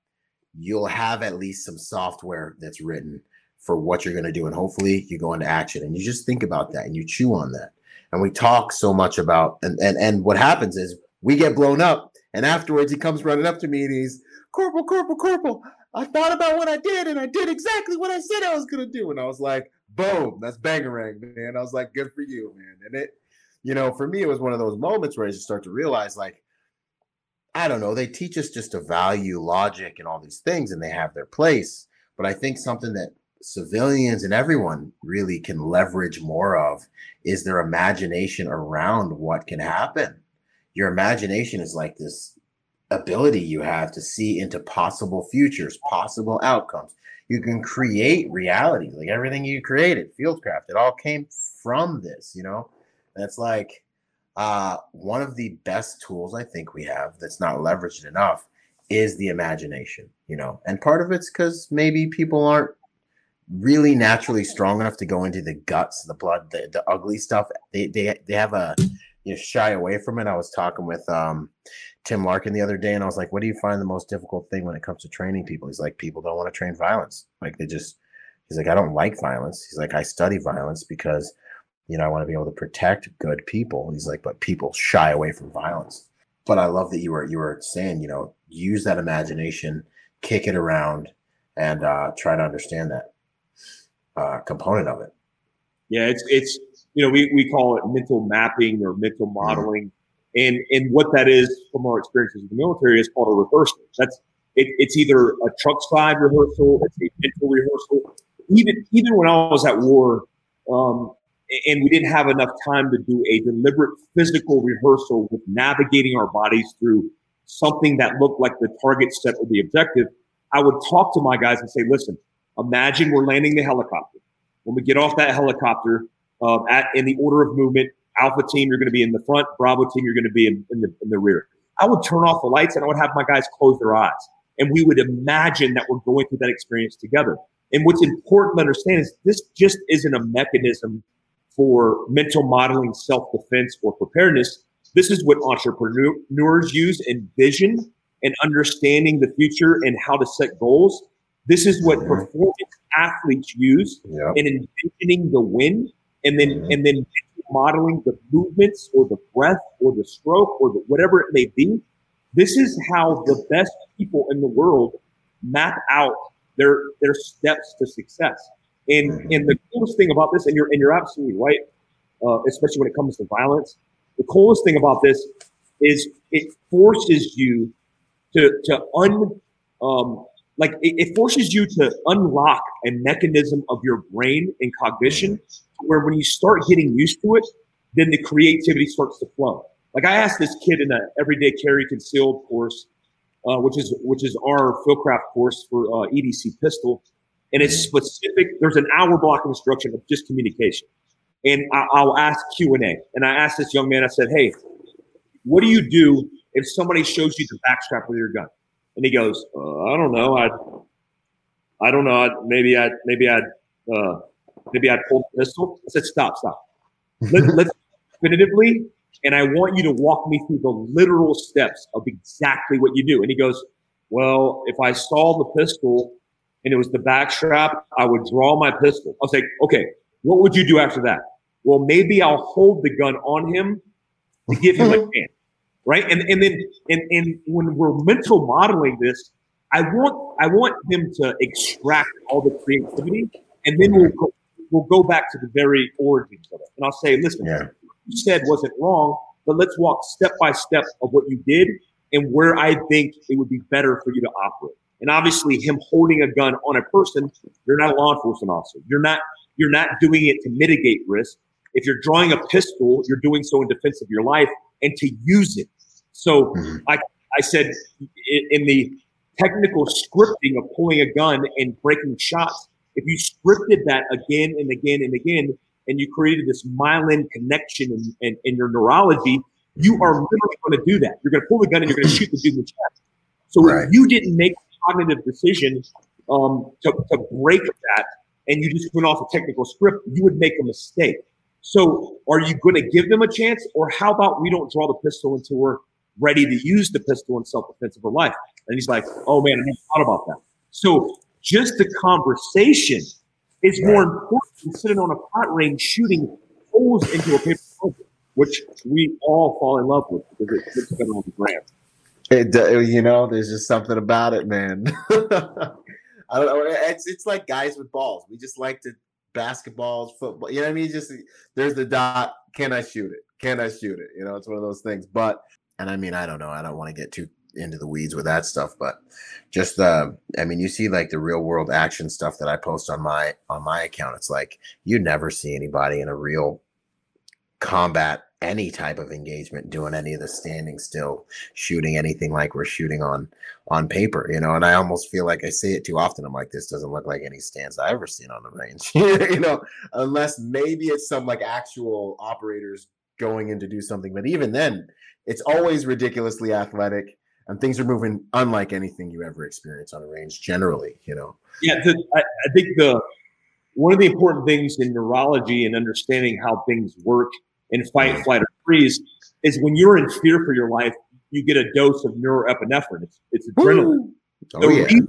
you'll have at least some software that's written for what you're gonna do. And hopefully you go into action and you just think about that and you chew on that. And we talk so much about and and, and what happens is we get blown up and afterwards he comes running up to me and he's Corporal, Corporal, Corporal. I thought about what I did and I did exactly what I said I was gonna do. And I was like, boom, that's bangarang, man. I was like, good for you, man. And it, you know, for me, it was one of those moments where I just start to realize, like, I don't know, they teach us just to value logic and all these things, and they have their place. But I think something that civilians and everyone really can leverage more of is their imagination around what can happen. Your imagination is like this ability you have to see into possible futures, possible outcomes. You can create reality, like everything you created, Fieldcraft. It all came from this, you know. That's like uh, one of the best tools I think we have that's not leveraged enough is the imagination, you know. And part of it's because maybe people aren't really naturally strong enough to go into the guts, the blood, the, the ugly stuff. They they they have a you know, shy away from it. I was talking with um Tim Larkin the other day, and I was like, "What do you find the most difficult thing when it comes to training people?" He's like, "People don't want to train violence. Like they just." He's like, "I don't like violence." He's like, "I study violence because, you know, I want to be able to protect good people." He's like, "But people shy away from violence." But I love that you were you were saying, you know, use that imagination, kick it around, and uh, try to understand that uh, component of it. Yeah, it's it's you know we we call it mental mapping or mental mm-hmm. modeling. And and what that is from our experiences in the military is called a rehearsal. That's it, it's either a truck side rehearsal, it's a mental rehearsal. Even even when I was at war, um, and we didn't have enough time to do a deliberate physical rehearsal with navigating our bodies through something that looked like the target set or the objective, I would talk to my guys and say, listen, imagine we're landing the helicopter. When we get off that helicopter, uh, at in the order of movement, Alpha team, you're going to be in the front. Bravo team, you're going to be in, in, the, in the rear. I would turn off the lights and I would have my guys close their eyes. And we would imagine that we're going through that experience together. And what's important to understand is this just isn't a mechanism for mental modeling, self defense, or preparedness. This is what entrepreneurs use in vision and understanding the future and how to set goals. This is what mm-hmm. performance athletes use yep. in envisioning the win and then mm-hmm. and then modeling the movements or the breath or the stroke or the, whatever it may be. This is how the best people in the world map out their their steps to success. And mm-hmm. and the coolest thing about this, and you're and you're absolutely right, uh, especially when it comes to violence. The coolest thing about this is it forces you to to un um, like it, it forces you to unlock a mechanism of your brain and cognition where when you start getting used to it, then the creativity starts to flow. Like I asked this kid in an everyday carry concealed course, uh, which is which is our Fieldcraft course for uh, EDC pistol, and it's specific. There's an hour block of instruction of just communication, and I, will ask Q and A. And I asked this young man, I said, "Hey, what do you do if somebody shows you the backstrap with your gun?" And he goes, uh, "I don't know. I, I don't know. I'd, maybe I, maybe I'd." Uh, maybe I'd pull the pistol. I said, stop, stop. [laughs] Let, let's definitively, and I want you to walk me through the literal steps of exactly what you do. And he goes, well, if I saw the pistol and it was the back strap, I would draw my pistol. I was like, okay, what would you do after that? well, maybe I'll hold the gun on him to give him a [laughs] chance, right? And and then and and when we're mental modeling this, I want I want him to extract all the creativity, and then we'll go, we'll go back to the very origins of it. And I'll say, listen, yeah. you said wasn't wrong, but let's walk step by step of what you did and where I think it would be better for you to operate. And obviously, him holding a gun on a person, you're not a law enforcement officer. You're not you're not doing it to mitigate risk. If you're drawing a pistol, you're doing so in defense of your life and to use it. So mm-hmm. I I said in the technical scripting of pulling a gun and breaking shots, if you scripted that again and again and again, and you created this myelin connection in, in, in your neurology, you are literally going to do that. You're going to pull the gun and you're going to shoot the dude in the chest. So right. if you didn't make cognitive decision um, to, to break that and you just went off a technical script, you would make a mistake. So are you going to give them a chance or how about we don't draw the pistol until we're ready to use the pistol in self-defense of our life? And he's like, oh man, I never thought about that. So just the conversation is more important than sitting on a pot range shooting holes into a paper which we all fall in love with because it looks better on the brand. It, you know, there's just something about it, man. [laughs] I don't know. Eh, it's it's like guys with balls. We just like to basketballs, football. You know what I mean? Just there's the dot. Can I shoot it? Can I shoot it? You know, it's one of those things. But and I mean, I don't know. I don't want to get too into the weeds with that stuff, but just the I mean, you see like the real world action stuff that I post on my on my account. It's like you never see anybody in a real combat any type of engagement doing any of the standing still shooting anything like we're shooting on on paper you know and i almost feel like i say it too often i'm like this doesn't look like any stands i've ever seen on the range [laughs] you know unless maybe it's some like actual operators going in to do something but even then it's always ridiculously athletic and things are moving unlike anything you ever experience on a range generally you know? Yeah the, I, I think the one of the important things in neurology and understanding how things work in fight, flight, or freeze is when you're in fear for your life, you get a dose of norepinephrine. It's, it's adrenaline. Oh, the yeah. reason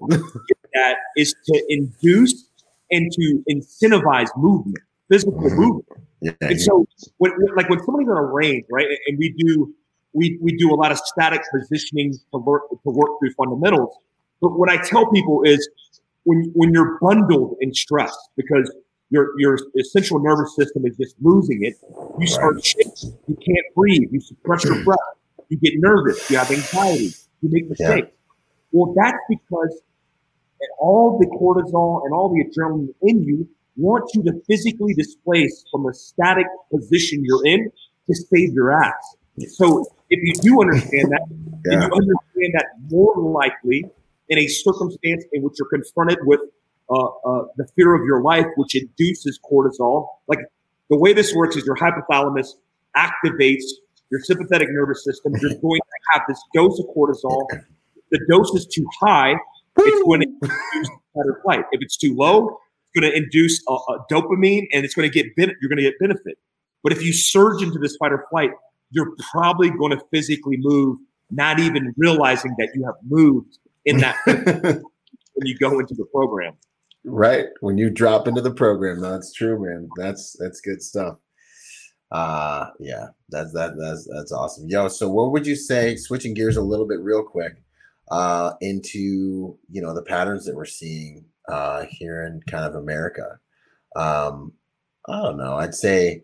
that is to induce and to incentivize movement, physical mm-hmm. movement. Yeah, and so, when, like when somebody's on a range, right, and we do we we do a lot of static positioning to work to work through fundamentals. But what I tell people is when when you're bundled in stress because your your central nervous system is just losing it. You start right. shaking. You can't breathe. You suppress your hmm. breath. You get nervous. You have anxiety. You make mistakes. Yeah. Well, that's because all the cortisol and all the adrenaline in you want you to physically displace from a static position you're in to save your ass. So if you do understand that, [laughs] yeah. you understand that more likely in a circumstance in which you're confronted with uh, uh, the fear of your life, which induces cortisol. Like the way this works is your hypothalamus activates your sympathetic nervous system. You're [laughs] going to have this dose of cortisol. the dose is too high, it's going to induce fight or flight. If it's too low, it's going to induce a, a dopamine, and it's going to get ben- you're going to get benefit. But if you surge into this fight or flight, you're probably going to physically move, not even realizing that you have moved in that [laughs] when you go into the program. Right. When you drop into the program, that's true, man. That's that's good stuff. Uh yeah, that's that that's that's awesome. Yo, so what would you say, switching gears a little bit real quick, uh, into you know the patterns that we're seeing uh here in kind of America. Um, I don't know. I'd say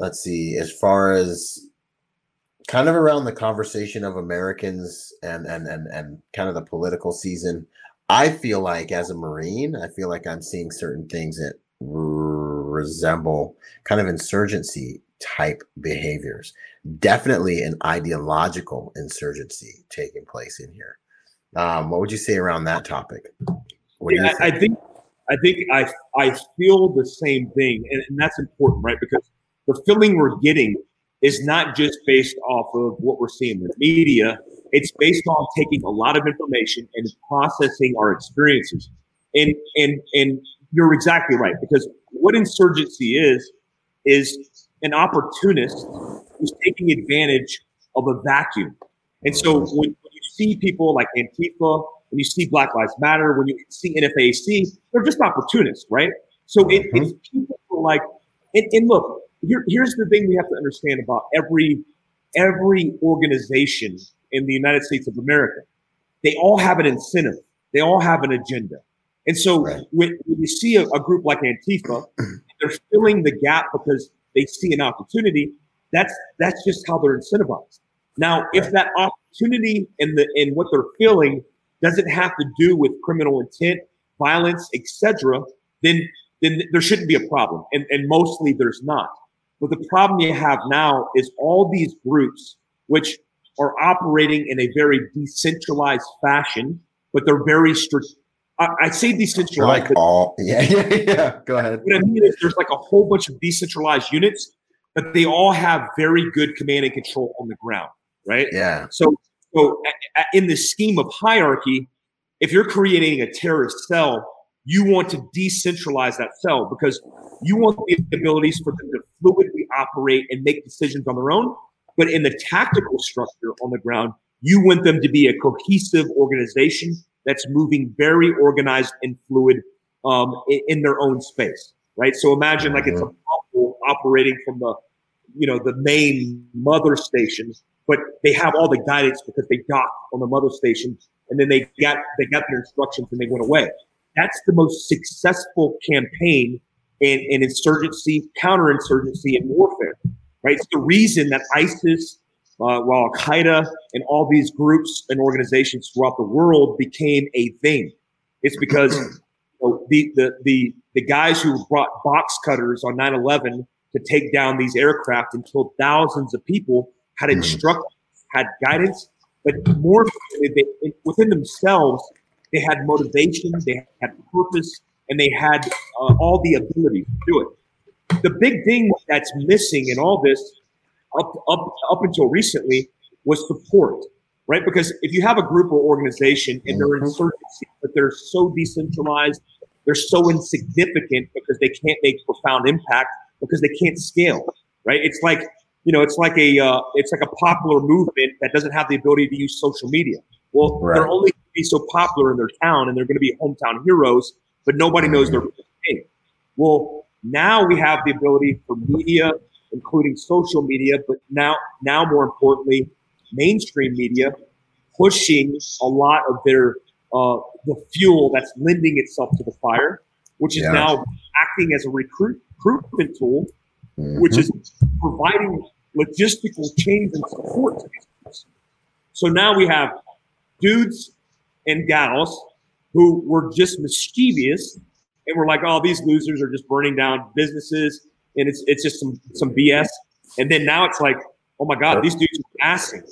let's see, as far as kind of around the conversation of Americans and and and and kind of the political season. I feel like as a Marine, I feel like I'm seeing certain things that resemble kind of insurgency type behaviors. Definitely an ideological insurgency taking place in here. Um, what would you say around that topic? Yeah, think? I think I think I I feel the same thing, and, and that's important, right? Because the feeling we're getting is not just based off of what we're seeing in the media it's based on taking a lot of information and processing our experiences. And and and you're exactly right because what insurgency is is an opportunist who's taking advantage of a vacuum. And so when, when you see people like Antifa, when you see Black Lives Matter, when you see NFAC, they're just opportunists, right? So it, mm-hmm. it's people like, and, and look, here, here's the thing we have to understand about every every organization in the United States of America. They all have an incentive. They all have an agenda. And so right. when, when, you see a, a group like Antifa, [clears throat] they're filling the gap because they see an opportunity. That's that's just how they're incentivized. Now, right. if that opportunity and the and what they're feeling doesn't have to do with criminal intent, violence, etc., then then there shouldn't be a problem. And, and mostly there's not. But the problem you have now is all these groups, which are operating in a very decentralized fashion, but they're very strict. I, I say decentralized. Like all, [laughs] yeah, yeah, yeah. Go ahead. What I mean is there's like a whole bunch of decentralized units, but they all have very good command and control on the ground, right? Yeah. So, so in the scheme of hierarchy, if you're creating a terrorist cell, you want to decentralize that cell because you want the abilities for them to fluidly operate and make decisions on their own. But in the tactical structure on the ground, you want them to be a cohesive organization that's moving very organized and fluid um, in, in, their own space, right? So imagine like it's a mm-hmm. operating from the, you know, the main mother station, but they have all the guidance because they docked on the mother station, and then they got they got their instructions and they went away. That's the most successful campaign in, in insurgency, counterinsurgency, and warfare. Right? It's the reason that ISIS, uh, Al Qaeda, and all these groups and organizations throughout the world became a thing. It's because you know, the, the the the guys who brought box cutters on 9/11 to take down these aircraft and killed thousands of people had mm-hmm. instructions, had guidance, but more they, within themselves they had motivation, they had purpose, and they had uh, all the ability to do it. The big thing that's missing in all this, up up up until recently, was support, right? Because if you have a group or organization and they're mm-hmm. insurgency, but they're so decentralized, they're so insignificant because they can't make profound impact because they can't scale, right? It's like you know, it's like a uh, it's like a popular movement that doesn't have the ability to use social media. Well, right. they're only going to be so popular in their town and they're going to be hometown heroes, but nobody knows their name. Well, now we have the ability for media, including social media, but now, now more importantly, mainstream media, pushing a lot of their uh, the fuel that's lending itself to the fire, which is yeah. now acting as a recruit, recruitment tool, mm-hmm. which is providing logistical change and support to these So now we have dudes and gals who were just mischievous and we're like, "Oh, these losers are just burning down businesses," and it's it's just some some BS. And then now it's like, "Oh my God, these dudes are passing."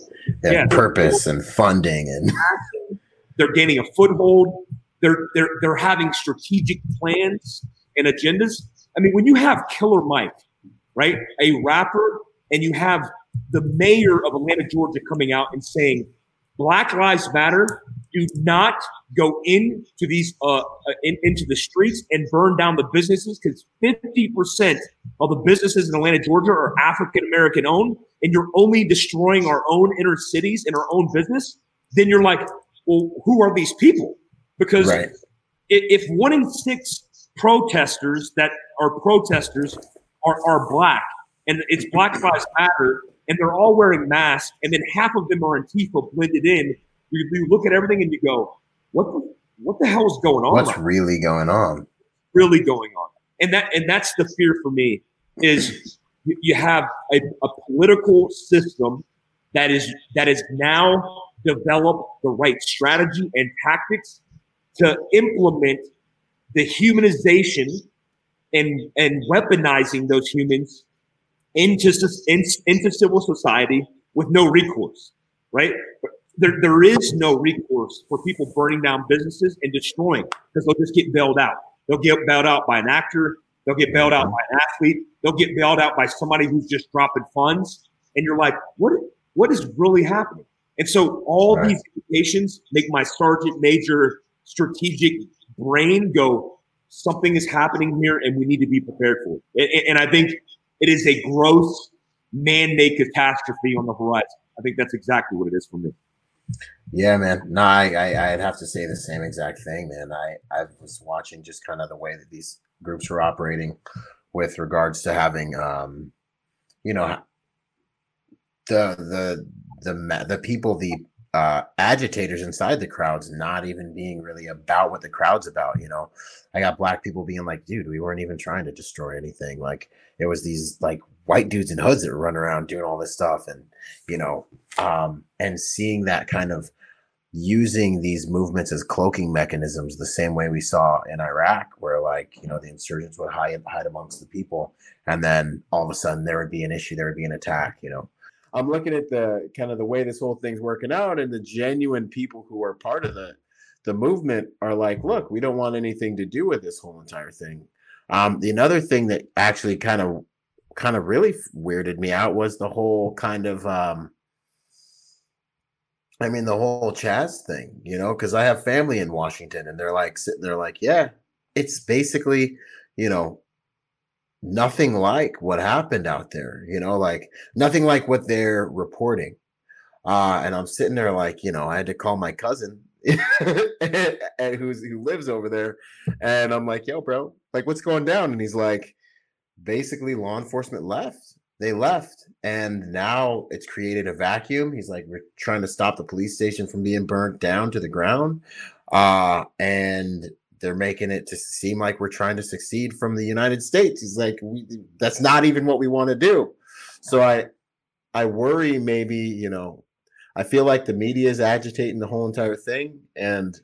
Yeah, purpose and funding and [laughs] they're gaining a foothold. They're they're they're having strategic plans and agendas. I mean, when you have Killer Mike, right, a rapper, and you have the mayor of Atlanta, Georgia, coming out and saying Black Lives Matter do not go into these uh, uh, in, into the streets and burn down the businesses because 50% of the businesses in Atlanta, Georgia are African American owned, and you're only destroying our own inner cities and our own business, then you're like, well, who are these people? Because right. if, if one in six protesters that are protesters are, are black and it's Black Lives Matter and they're all wearing masks and then half of them are Antifa blended in, you, you look at everything and you go, what the what the hell is going on? What's really going on? Really going on, and that and that's the fear for me is you have a, a political system that is that is now developed the right strategy and tactics to implement the humanization and and weaponizing those humans into into civil society with no recourse, right? There, there is no recourse for people burning down businesses and destroying because they'll just get bailed out. They'll get bailed out by an actor. They'll get bailed out by an athlete. They'll get bailed out by somebody who's just dropping funds. And you're like, what, what is really happening? And so all right. these indications make my sergeant major strategic brain go, something is happening here and we need to be prepared for it. And, and I think it is a gross man-made catastrophe on the horizon. I think that's exactly what it is for me. Yeah, man. No, I, I I'd have to say the same exact thing, man. I I was watching just kind of the way that these groups were operating with regards to having um you know, the the the the people, the uh, agitators inside the crowds not even being really about what the crowd's about. You know, I got black people being like, dude, we weren't even trying to destroy anything. Like it was these like white dudes in hoods that were running around doing all this stuff. And, you know, um, and seeing that kind of using these movements as cloaking mechanisms the same way we saw in Iraq, where like, you know, the insurgents would hide, hide amongst the people. And then all of a sudden there would be an issue, there would be an attack, you know. I'm looking at the kind of the way this whole thing's working out, and the genuine people who are part of the the movement are like, look, we don't want anything to do with this whole entire thing. Um, the another thing that actually kind of kind of really weirded me out was the whole kind of um, I mean the whole Chaz thing, you know, because I have family in Washington and they're like sitting there like, yeah, it's basically, you know, nothing like what happened out there, you know, like nothing like what they're reporting. Uh, and I'm sitting there like, you know, I had to call my cousin [laughs] and who's who lives over there, and I'm like, yo, bro, like what's going down? And he's like, basically, law enforcement left. They left, and now it's created a vacuum. He's like, we're trying to stop the police station from being burnt down to the ground. Uh, and they're making it to seem like we're trying to succeed from the United States. He's like, we, that's not even what we want to do. So I, I worry maybe, you know, I feel like the media is agitating the whole entire thing. And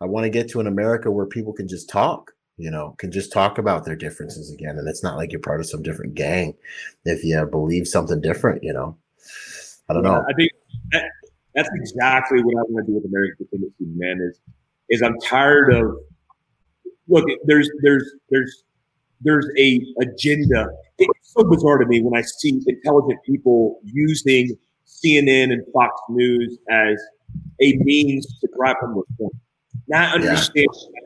I want to get to an America where people can just talk, you know, can just talk about their differences again. And it's not like you're part of some different gang if you believe something different, you know. I don't yeah, know. I think that, that's exactly what I want to do with American Contingency, man, is is I'm tired of look, there's there's there's there's a agenda. It's so bizarre to me when I see intelligent people using CNN and Fox News as a means to drive home the point. Not understand yeah.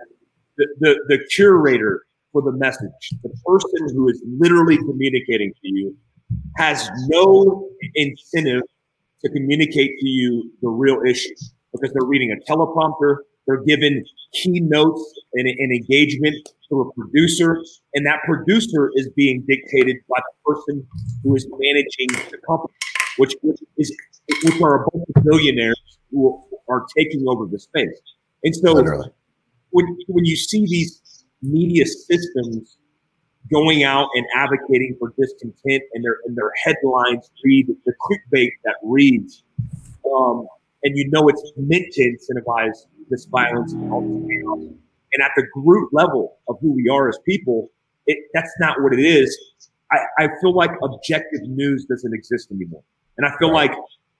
The, the, curator for the message, the person who is literally communicating to you, has no incentive to communicate to you the real issue because they're reading a teleprompter, they're given keynotes and, and engagement to a producer, and that producer is being dictated by the person who is managing the company, which, which is which are a bunch of billionaires who are taking over the space. And so, Literally. When when you see these media systems going out and advocating for discontent, and their and their headlines read the clickbait that reads, um, and you know it's meant to incentivize this violence and all this chaos. And at the group level of who we are as people, it, that's not what it is. I, I feel like objective news doesn't exist anymore. And I feel like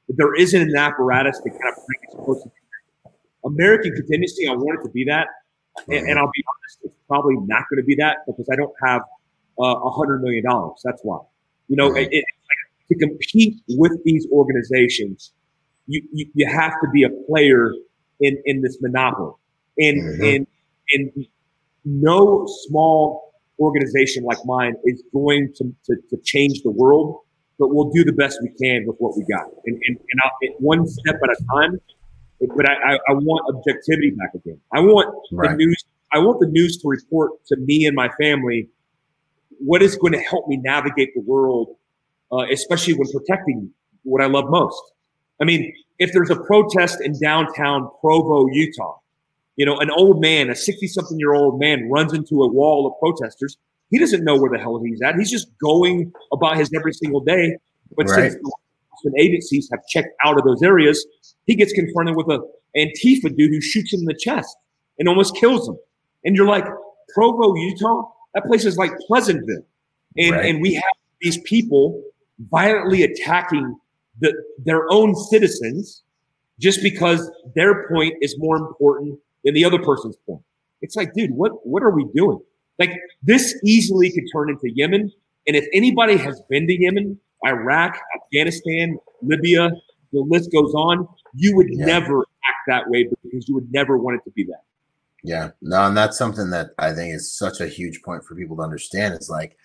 there isn't an apparatus to kind of bring it close to American contingency, I want it to be that. And, and I'll be honest, it's probably not going to be that because I don't have uh, a uh, hundred million dollars. That's why. You know, it, it, like, to compete with these organizations, you, you, you have to be a player in, in this monopoly. And, mm-hmm. and, and no small organization like mine is going to, to, to, change the world, but we'll do the best we can with what we got. And, and, and I'll, one step at a time. But I, I, I want objectivity back again. I want right. the news. I want the news to report to me and my family what is going to help me navigate the world, uh, especially when protecting what I love most. I mean, if there's a protest in downtown Provo, Utah, you know, an old man, a 60 something year old man runs into a wall of protesters. He doesn't know where the hell he's at. He's just going about his every single day. But right. since agencies have checked out of those areas, he gets confronted with a Antifa dude who shoots him in the chest and almost kills him. And you're like, Provo, Utah? That place is like Pleasantville. And, right. and we have these people violently attacking the, their own citizens just because their point is more important than the other person's point. It's like, dude, what what are we doing? Like this easily could turn into Yemen. And if anybody has been to Yemen, Iraq, Afghanistan, Libya, the list goes on, you would yeah. never act that way because you would never want it to be that. Yeah. No, and that's something that I think is such a huge point for people to understand. It's like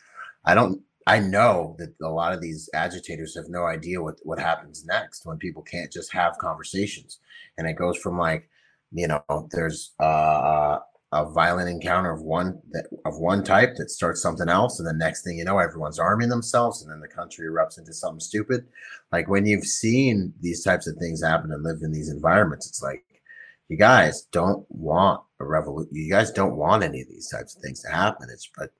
I don't I know that a lot of these agitators have no idea what, what happens next when people can't just have conversations. And it goes from like, you know, there's uh, a violent encounter of one that of one type that starts something else, and the next thing you know, everyone's arming themselves, and then the country erupts into something stupid. Like when you've seen these types of things happen and lived in these environments, it's like you guys don't want a revolution. You guys don't want any of these types of things to happen. It's but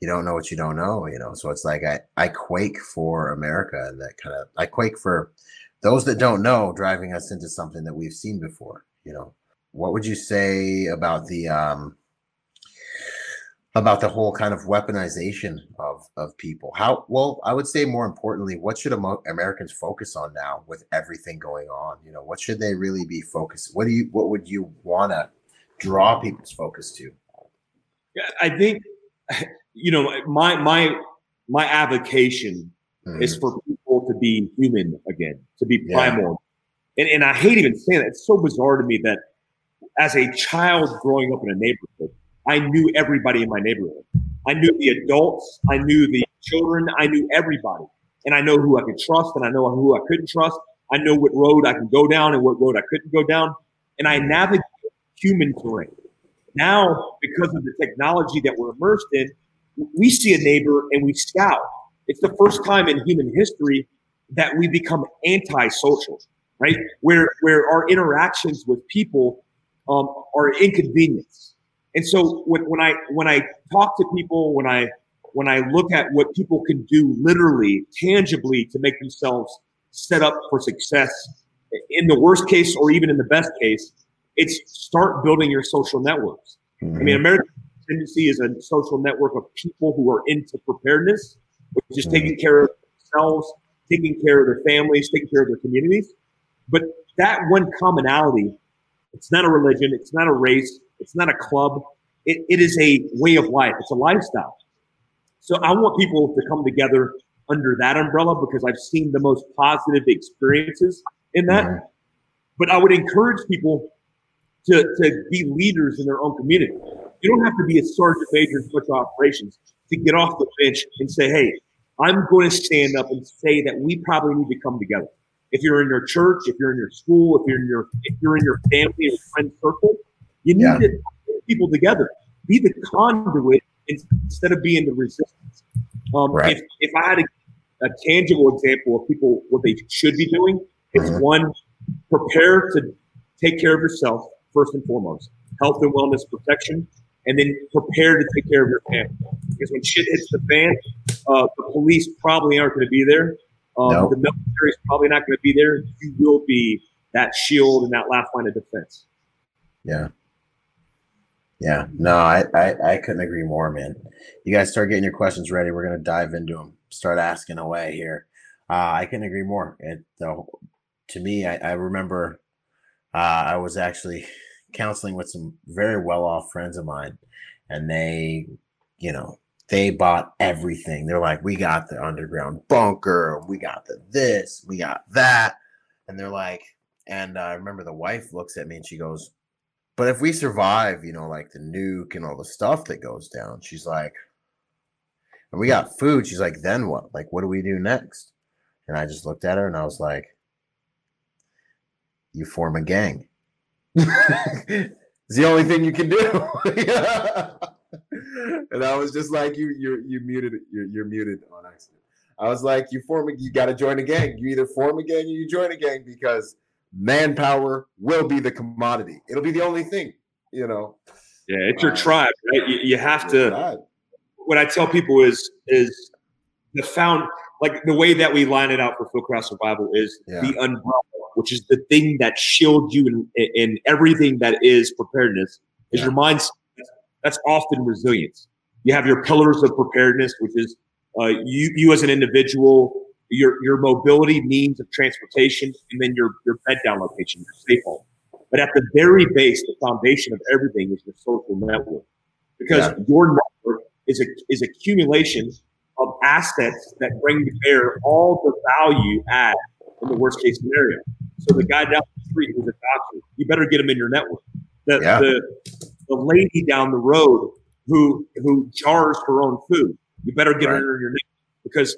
you don't know what you don't know, you know. So it's like I I quake for America and that kind of I quake for those that don't know driving us into something that we've seen before, you know what would you say about the um, about the whole kind of weaponization of of people? How well, I would say more importantly, what should Americans focus on now with everything going on? You know, what should they really be focused? What do you what would you want to draw people's focus to? Yeah, I think [laughs] you know my my my avocation mm-hmm. is for people to be human again, to be primal. Yeah. And, and I hate even saying that. It's so bizarre to me that as a child growing up in a neighborhood, I knew everybody in my neighborhood. I knew the adults, I knew the children, I knew everybody. And I know who I could trust and I know who I couldn't trust. I know what road I can go down and what road I couldn't go down. And I navigate human terrain. Now, because of the technology that we're immersed in, we see a neighbor and we scout. It's the first time in human history that we become antisocial, right? Where where our interactions with people um, are inconvenience. And so when, when I when I talk to people, when I when I look at what people can do literally, tangibly to make themselves set up for success, in the worst case or even in the best case, it's start building your social networks. Mm-hmm. I mean, mm-hmm. American Contingency is a social network of people who are into preparedness, which is mm-hmm. taking care of themselves, taking care of their families, taking care of their communities. But that one commonality it's not a religion. It's not a race. It's not a club. It, it is a way of life. It's a lifestyle. So I want people to come together under that umbrella because I've seen the most positive experiences in that. Mm-hmm. But I would encourage people to, to be leaders in their own community. You don't have to be a sergeant major in special operations to get off the bench and say, hey, I'm going to stand up and say that we probably need to come together. If you're in your church, if you're in your school, if you're in your if you're in your family or friend circle, you need yeah. to put people together. Be the conduit instead of being the resistance. Um, right. if, if I had a, a, tangible example of people what they should be doing, it's mm-hmm. one prepare to take care of yourself first and foremost, health and wellness protection, and then prepare to take care of your family. Because when shit hits the fan, uh, the police probably aren't going to be there. Um, nope. The military is probably not going to be there. You will be that shield and that last line of defense. Yeah. Yeah. No, I, I, I couldn't agree more, man. You guys start getting your questions ready. We're going to dive into them. Start asking away here. Uh, I couldn't agree more. It, uh, to me, I, I remember uh, I was actually [laughs] counseling with some very well off friends of mine, and they, you know, they bought everything. They're like, we got the underground bunker, we got the this, we got that. And they're like, and I remember the wife looks at me and she goes, but if we survive, you know, like the nuke and all the stuff that goes down, she's like, and we got food. She's like, then what? Like, what do we do next? And I just looked at her and I was like, you form a gang. [laughs] it's the only thing you can do. [laughs] and I was just like, you, you, you muted, you're, you're muted on accident. I was like, you form, a, you got to join a gang. You either form a gang or you join a gang because manpower will be the commodity. It'll be the only thing, you know. Yeah, it's your uh, tribe, right? You, you have to. Tribe. What I tell people is is the found like the way that we line it out for Fieldcraft Survival is yeah. the umbrella, which is the thing that shields you in, in everything that is preparedness. Is yeah. your mindset that's often resilience. You have your pillars of preparedness, which is uh, you you as an individual, your your mobility means of transportation, and then your your bed down location, your safe home. But at the very base, the foundation of everything is your social network, because yeah. your network is a is accumulation of assets that bring to bear all the value add in the worst case scenario. So the guy down the street who's a doctor, you better get him in your network. The, yeah. the the lady down the road who who jars her own food. You better get right. her your neck because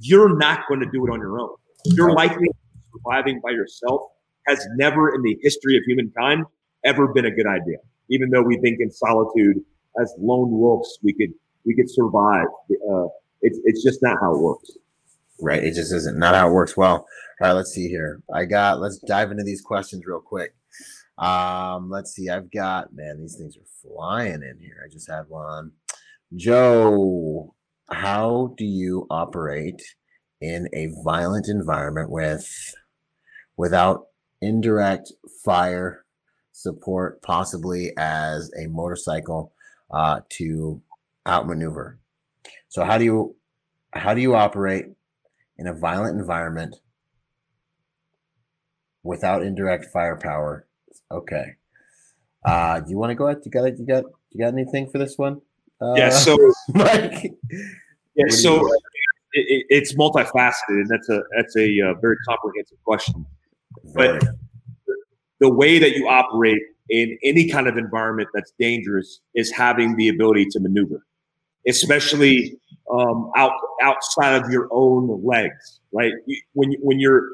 you're not going to do it on your own. You're likely surviving by yourself has never in the history of humankind ever been a good idea. even though we think in solitude as lone wolves we could we could survive. Uh, it's it's just not how it works. Right. It just isn't not how it works. Well, all right. Let's see here. I got. Let's dive into these questions real quick. Um, let's see. I've got man. These things are flying in here. I just had one. Joe, how do you operate in a violent environment with without indirect fire support, possibly as a motorcycle uh, to outmaneuver. So how do you how do you operate in a violent environment without indirect firepower? Okay. Uh, do you want to go ahead? You got it? You got you got anything for this one? Uh, yeah. So, [laughs] Mike. Yeah. So it, it's multifaceted, and that's a that's a uh, very comprehensive question. Very. But the way that you operate in any kind of environment that's dangerous is having the ability to maneuver, especially um, out outside of your own legs. Right when when you're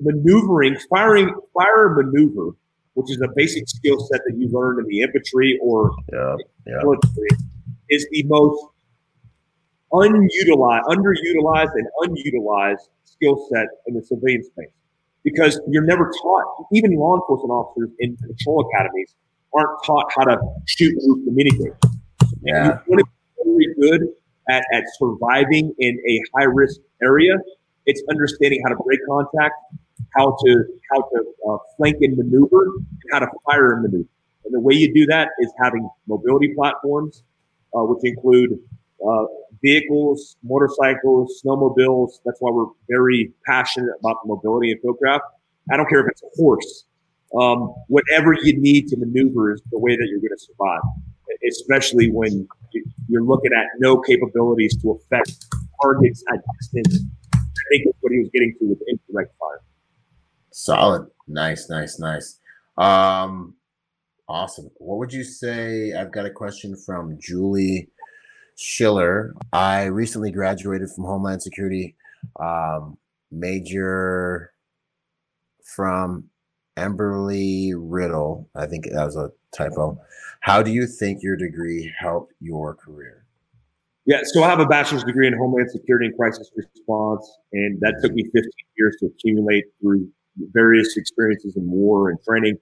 maneuvering, firing, fire maneuver, which is a basic skill set that you learn in the infantry or yeah, yeah. military, is the most unutilized, underutilized, and unutilized skill set in the civilian space because you're never taught. Even law enforcement officers in patrol academies aren't taught how to shoot, move, communicate. Yeah. You want to be really good at, at surviving in a high risk area. It's understanding how to break contact, how to how to uh, flank and maneuver, and how to fire and maneuver. And the way you do that is having mobility platforms, uh, which include uh, vehicles, motorcycles, snowmobiles. That's why we're very passionate about mobility and fieldcraft. I don't care if it's a horse. Um, whatever you need to maneuver is the way that you're going to survive, especially when you're looking at no capabilities to affect targets at distance. I think that's what he was getting to with indirect fire. Solid. Nice, nice, nice. Um, awesome. What would you say? I've got a question from Julie Schiller. I recently graduated from Homeland Security, um, major from Embry Riddle. I think that was a typo. How do you think your degree helped your career? Yeah, so I have a bachelor's degree in Homeland Security and Crisis Response, and that took me 15 years to accumulate through various experiences in war and training.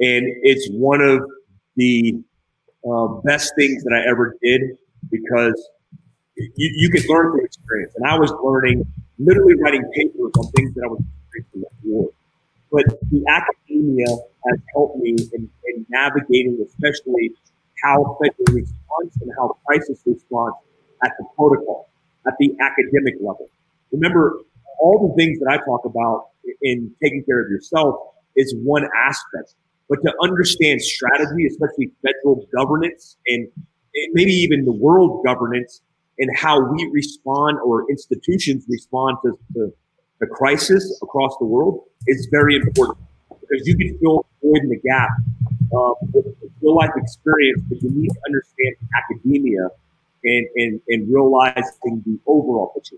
And it's one of the uh, best things that I ever did because you, you can learn from experience. And I was learning, literally writing papers on things that I was experiencing at war. But the academia has helped me in, in navigating, especially how federal response and how crisis response at the protocol, at the academic level. Remember, all the things that I talk about in taking care of yourself is one aspect. But to understand strategy, especially federal governance and maybe even the world governance and how we respond or institutions respond to, to the crisis across the world is very important because you can fill void in the gap uh, with real life experience, but you need to understand academia and, and, and realizing the overall picture.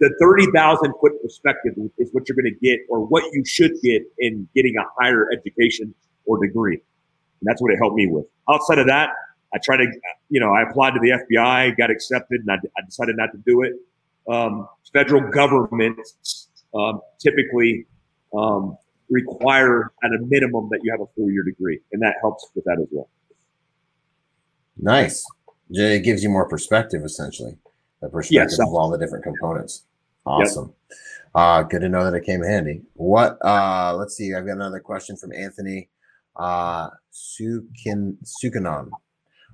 The 30,000 foot perspective is what you're going to get or what you should get in getting a higher education or degree. And that's what it helped me with. Outside of that, I tried to, you know, I applied to the FBI, got accepted, and I, I decided not to do it. Um, federal governments um, typically um, require at a minimum that you have a four year degree, and that helps with that as well. Nice. It gives you more perspective, essentially, the perspective yes, of all the different components. Awesome. Yep. Uh, good to know that it came handy. What? Uh, let's see. I've got another question from Anthony uh, Sukin Sukanon.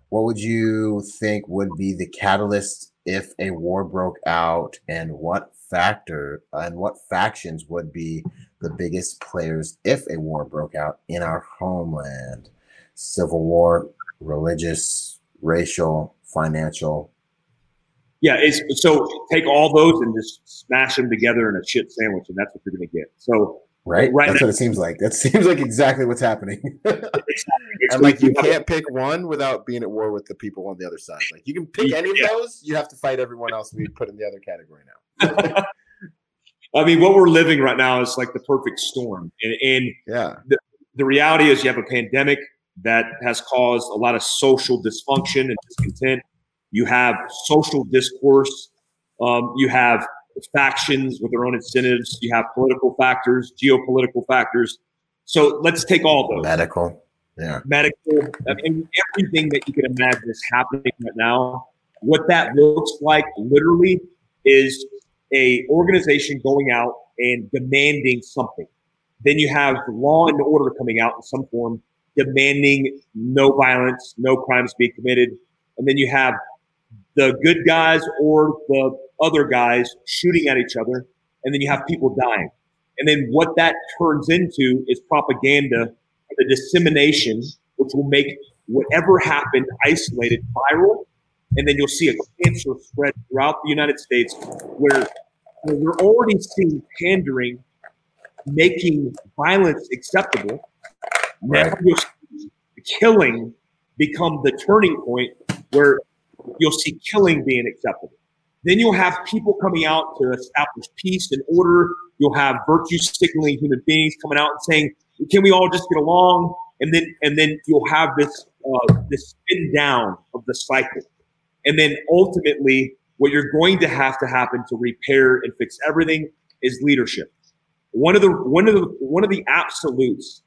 What would you think would be the catalyst if a war broke out, and what factor and what factions would be the biggest players if a war broke out in our homeland? Civil war, religious, racial, financial. Yeah, it's so take all those and just smash them together in a shit sandwich, and that's what you're going to get. So Right? Right. That's now. what it seems like. That [laughs] seems like exactly what's happening. and like you can't pick one without being at war with the people on the other side. Like you can pick any of those, you have to fight everyone else we put in the other category now. [laughs] I mean, what we're living right now is like the perfect storm. And, and yeah, the, the reality is you have a pandemic, that has caused a lot of social dysfunction and discontent. You have social discourse. Um, you have factions with their own incentives. You have political factors, geopolitical factors. So let's take all those. Medical. Yeah. Medical. I mean, everything that you can imagine is happening right now. What that looks like literally is a organization going out and demanding something. Then you have law and order coming out in some form, demanding no violence, no crimes being committed. And then you have the good guys or the other guys shooting at each other. And then you have people dying. And then what that turns into is propaganda, the dissemination, which will make whatever happened isolated viral. And then you'll see a cancer spread throughout the United States where, where we're already seeing pandering making violence acceptable. Right. Now you'll see killing become the turning point where you'll see killing being acceptable. Then you'll have people coming out to establish peace and order. You'll have virtue signaling human beings coming out and saying, "Can we all just get along?" And then and then you'll have this uh, this spin down of the cycle. And then ultimately, what you're going to have to happen to repair and fix everything is leadership. One of the one of the one of the absolutes.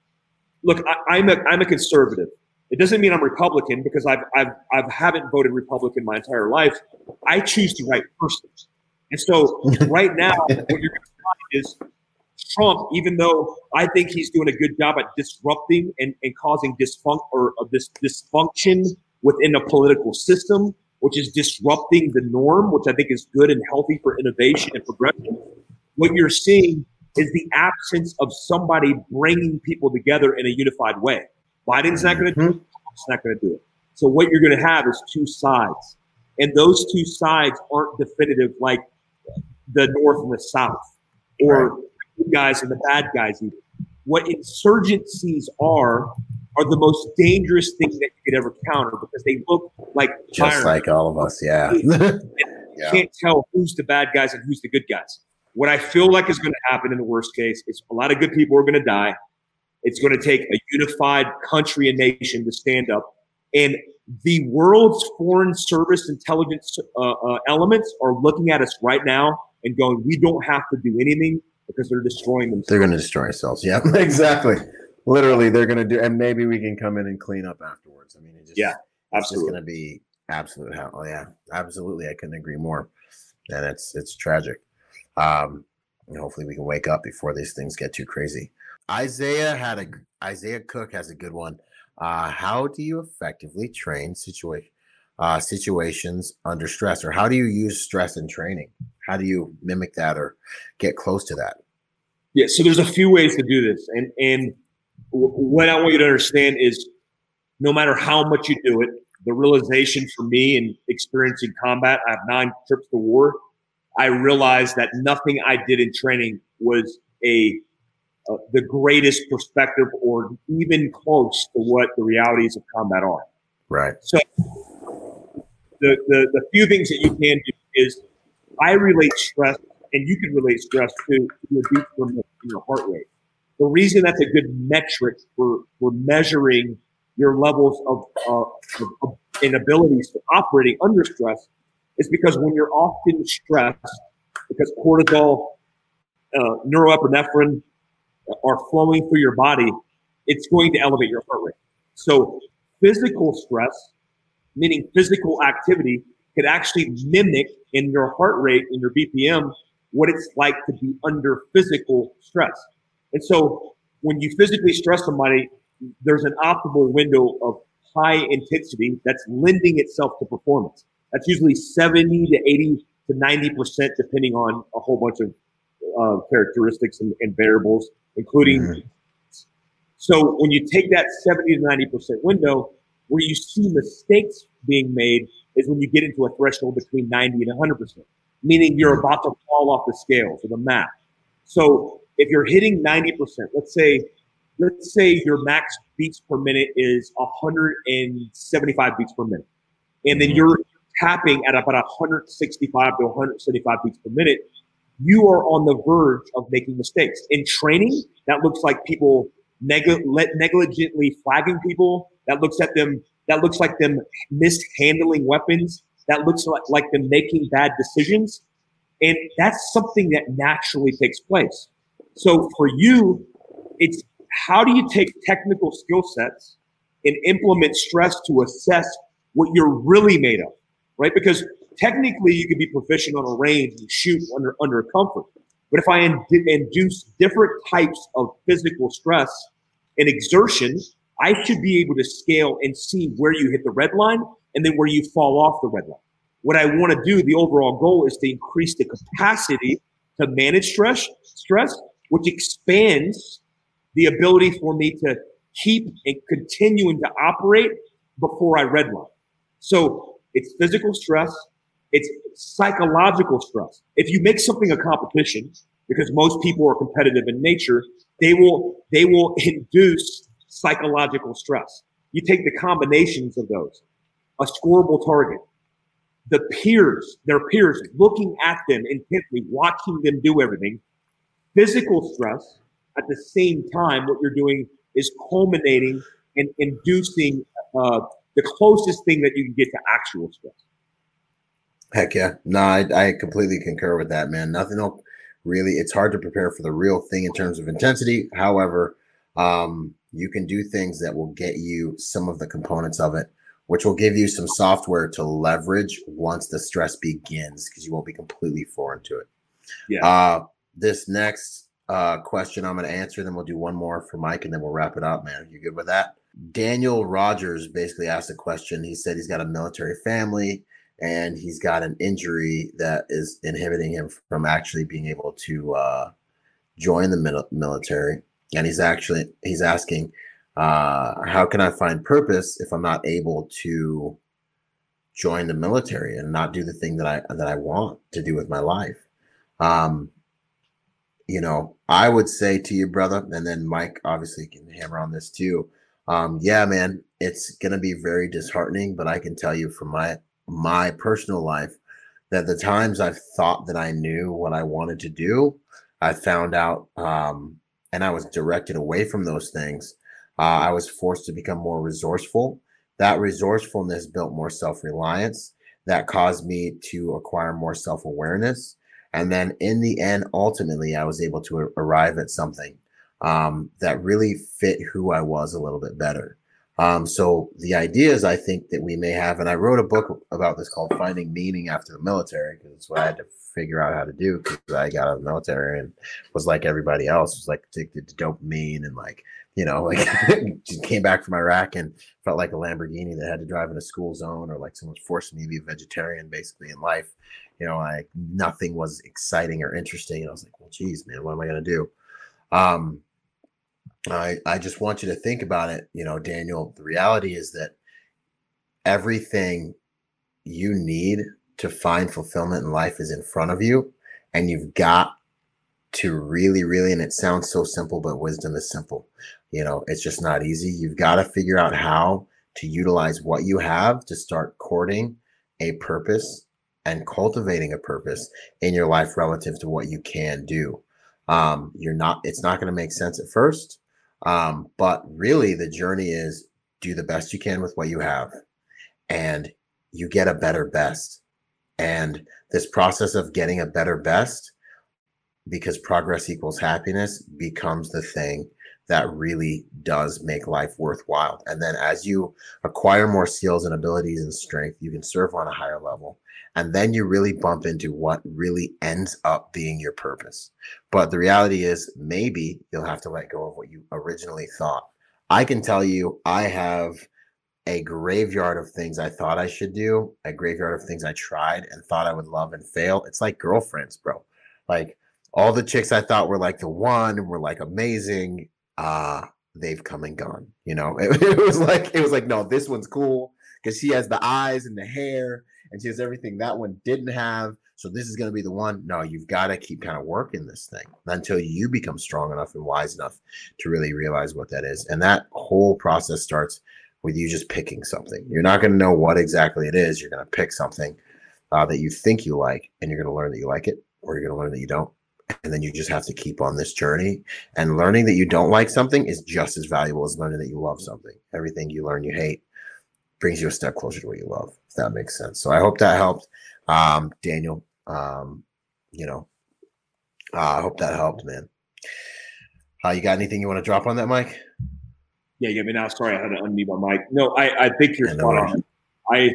Look, I, I'm a I'm a conservative. It doesn't mean I'm Republican because I've I've I've haven't voted Republican my entire life. I choose the right person, and so [laughs] right now what you're going to find is Trump, even though I think he's doing a good job at disrupting and, and causing dysfunction or uh, this dysfunction within a political system, which is disrupting the norm, which I think is good and healthy for innovation and progression. What you're seeing is the absence of somebody bringing people together in a unified way. Biden's not going to do it. Mm-hmm. Trump's not going to do it. So what you're going to have is two sides, and those two sides aren't definitive like the North and the South, or right. the good guys and the bad guys. Either. What insurgencies are are the most dangerous thing that you could ever counter because they look like just like all of us. Yeah, [laughs] you [laughs] yeah. can't tell who's the bad guys and who's the good guys. What I feel like is going to happen in the worst case is a lot of good people are going to die. It's going to take a unified country and nation to stand up. And the world's foreign service intelligence uh, uh, elements are looking at us right now and going, we don't have to do anything because they're destroying themselves. They're going to destroy ourselves. Yeah, [laughs] exactly. Literally, they're going to do, and maybe we can come in and clean up afterwards. I mean, it just, yeah, absolutely. It's going to be absolute hell. Oh, yeah, absolutely. I couldn't agree more. And it's it's tragic. Um, and hopefully, we can wake up before these things get too crazy. Isaiah had a Isaiah Cook has a good one. Uh, how do you effectively train uh, situations under stress, or how do you use stress in training? How do you mimic that or get close to that? Yeah, so there's a few ways to do this, and and what I want you to understand is, no matter how much you do it, the realization for me in experiencing combat, I have nine trips to war. I realized that nothing I did in training was a uh, the greatest perspective or even close to what the realities of combat are. Right. So the, the, the few things that you can do is I relate stress and you can relate stress to your beat from your heart rate. The reason that's a good metric for, for measuring your levels of, uh, of, of and abilities to operating under stress is because when you're often stressed, because cortisol, uh, neuroepinephrine, are flowing through your body, it's going to elevate your heart rate. So physical stress, meaning physical activity, could actually mimic in your heart rate, in your BPM, what it's like to be under physical stress. And so when you physically stress somebody, there's an optimal window of high intensity that's lending itself to performance. That's usually 70 to 80 to 90%, depending on a whole bunch of uh, characteristics and, and variables including. Mm-hmm. So when you take that 70 to 90% window, where you see mistakes being made is when you get into a threshold between 90 and 100%, meaning you're about to fall off the scales or the map. So if you're hitting 90%, let's say, let's say your max beats per minute is 175 beats per minute, and then mm-hmm. you're tapping at about 165 to 175 beats per minute, you are on the verge of making mistakes. In training, that looks like people neg- negligently flagging people That looks at them. That looks like them mishandling weapons. That looks like, like them making bad decisions. And that's something that naturally takes place. So for you, it's how do you take technical skill sets and implement stress to assess what you're really made of, right? Because technically you could be proficient on a range and shoot under under comfort. But if I induce different types of physical stress and exertion, I should be able to scale and see where you hit the red line and then where you fall off the red line. What I want to do, the overall goal is to increase the capacity to manage stress, stress, which expands the ability for me to keep and continuing to operate before I redline. So it's physical stress, it's psychological stress. If you make something a competition, because most people are competitive in nature, they will they will [laughs] induce psychological stress. You take the combinations of those, a scoreable target, the peers, their peers looking at them intently, watching them do everything, physical stress. At the same time, what you're doing is culminating and inducing uh, the closest thing that you can get to actual stress. Heck yeah. No, I, I completely concur with that, man. Nothing else really, it's hard to prepare for the real thing in terms of intensity. However, um, you can do things that will get you some of the components of it, which will give you some software to leverage once the stress begins because you won't be completely foreign to it. Yeah. Uh, this next uh, question I'm going to answer, then we'll do one more for Mike and then we'll wrap it up, man. You good with that? Daniel Rogers basically asked a question. He said he's got a military family and he's got an injury that is inhibiting him from actually being able to uh, join the military. And he's actually he's asking, uh, how can I find purpose if I'm not able to join the military and not do the thing that I that I want to do with my life? Um, you know, I would say to you, brother, and then Mike obviously can hammer on this too. Um, yeah, man, it's gonna be very disheartening, but I can tell you from my my personal life that the times I've thought that I knew what I wanted to do, I found out um, and I was directed away from those things. Uh, I was forced to become more resourceful. That resourcefulness built more self reliance. That caused me to acquire more self awareness. And then in the end, ultimately, I was able to arrive at something um, that really fit who I was a little bit better. Um, so the ideas I think that we may have, and I wrote a book about this called Finding Meaning After the Military, because it's what I had to figure out how to do because I got out of the military and was like everybody else, was like addicted to dopamine and like, you know, [laughs] like came back from Iraq and felt like a Lamborghini that had to drive in a school zone or like someone's forcing me to be a vegetarian basically in life. You know, like nothing was exciting or interesting. And I was like, well, geez, man, what am I going to do? Um, I, I just want you to think about it. You know, Daniel, the reality is that everything you need to find fulfillment in life is in front of you. And you've got to really, really, and it sounds so simple, but wisdom is simple. You know, it's just not easy. You've got to figure out how to utilize what you have to start courting a purpose and cultivating a purpose in your life relative to what you can do. Um, you're not, it's not going to make sense at first um, but really, the journey is do the best you can with what you have, and you get a better best. And this process of getting a better best, because progress equals happiness, becomes the thing that really does make life worthwhile. And then as you acquire more skills and abilities and strength, you can serve on a higher level. And then you really bump into what really ends up being your purpose. But the reality is, maybe you'll have to let go of what you originally thought. I can tell you, I have a graveyard of things I thought I should do, a graveyard of things I tried and thought I would love and fail. It's like girlfriends, bro. Like all the chicks I thought were like the one and were like amazing, uh, they've come and gone. You know, [laughs] it, it was like it was like, no, this one's cool because she has the eyes and the hair and she has everything that one didn't have. So this is going to be the one. No, you've got to keep kind of working this thing until you become strong enough and wise enough to really realize what that is. And that whole process starts with you just picking something. You're not going to know what exactly it is. You're going to pick something uh, that you think you like, and you're going to learn that you like it, or you're going to learn that you don't. And then you just have to keep on this journey. And learning that you don't like something is just as valuable as learning that you love something. Everything you learn you hate brings you a step closer to what you love. If that makes sense. So I hope that helped, um, Daniel. Um, you know, uh, I hope that helped, man. Uh, you got anything you want to drop on that, Mike? Yeah, you get me now. Sorry, I had to unmute my mic. No, I, I think you're spot. I,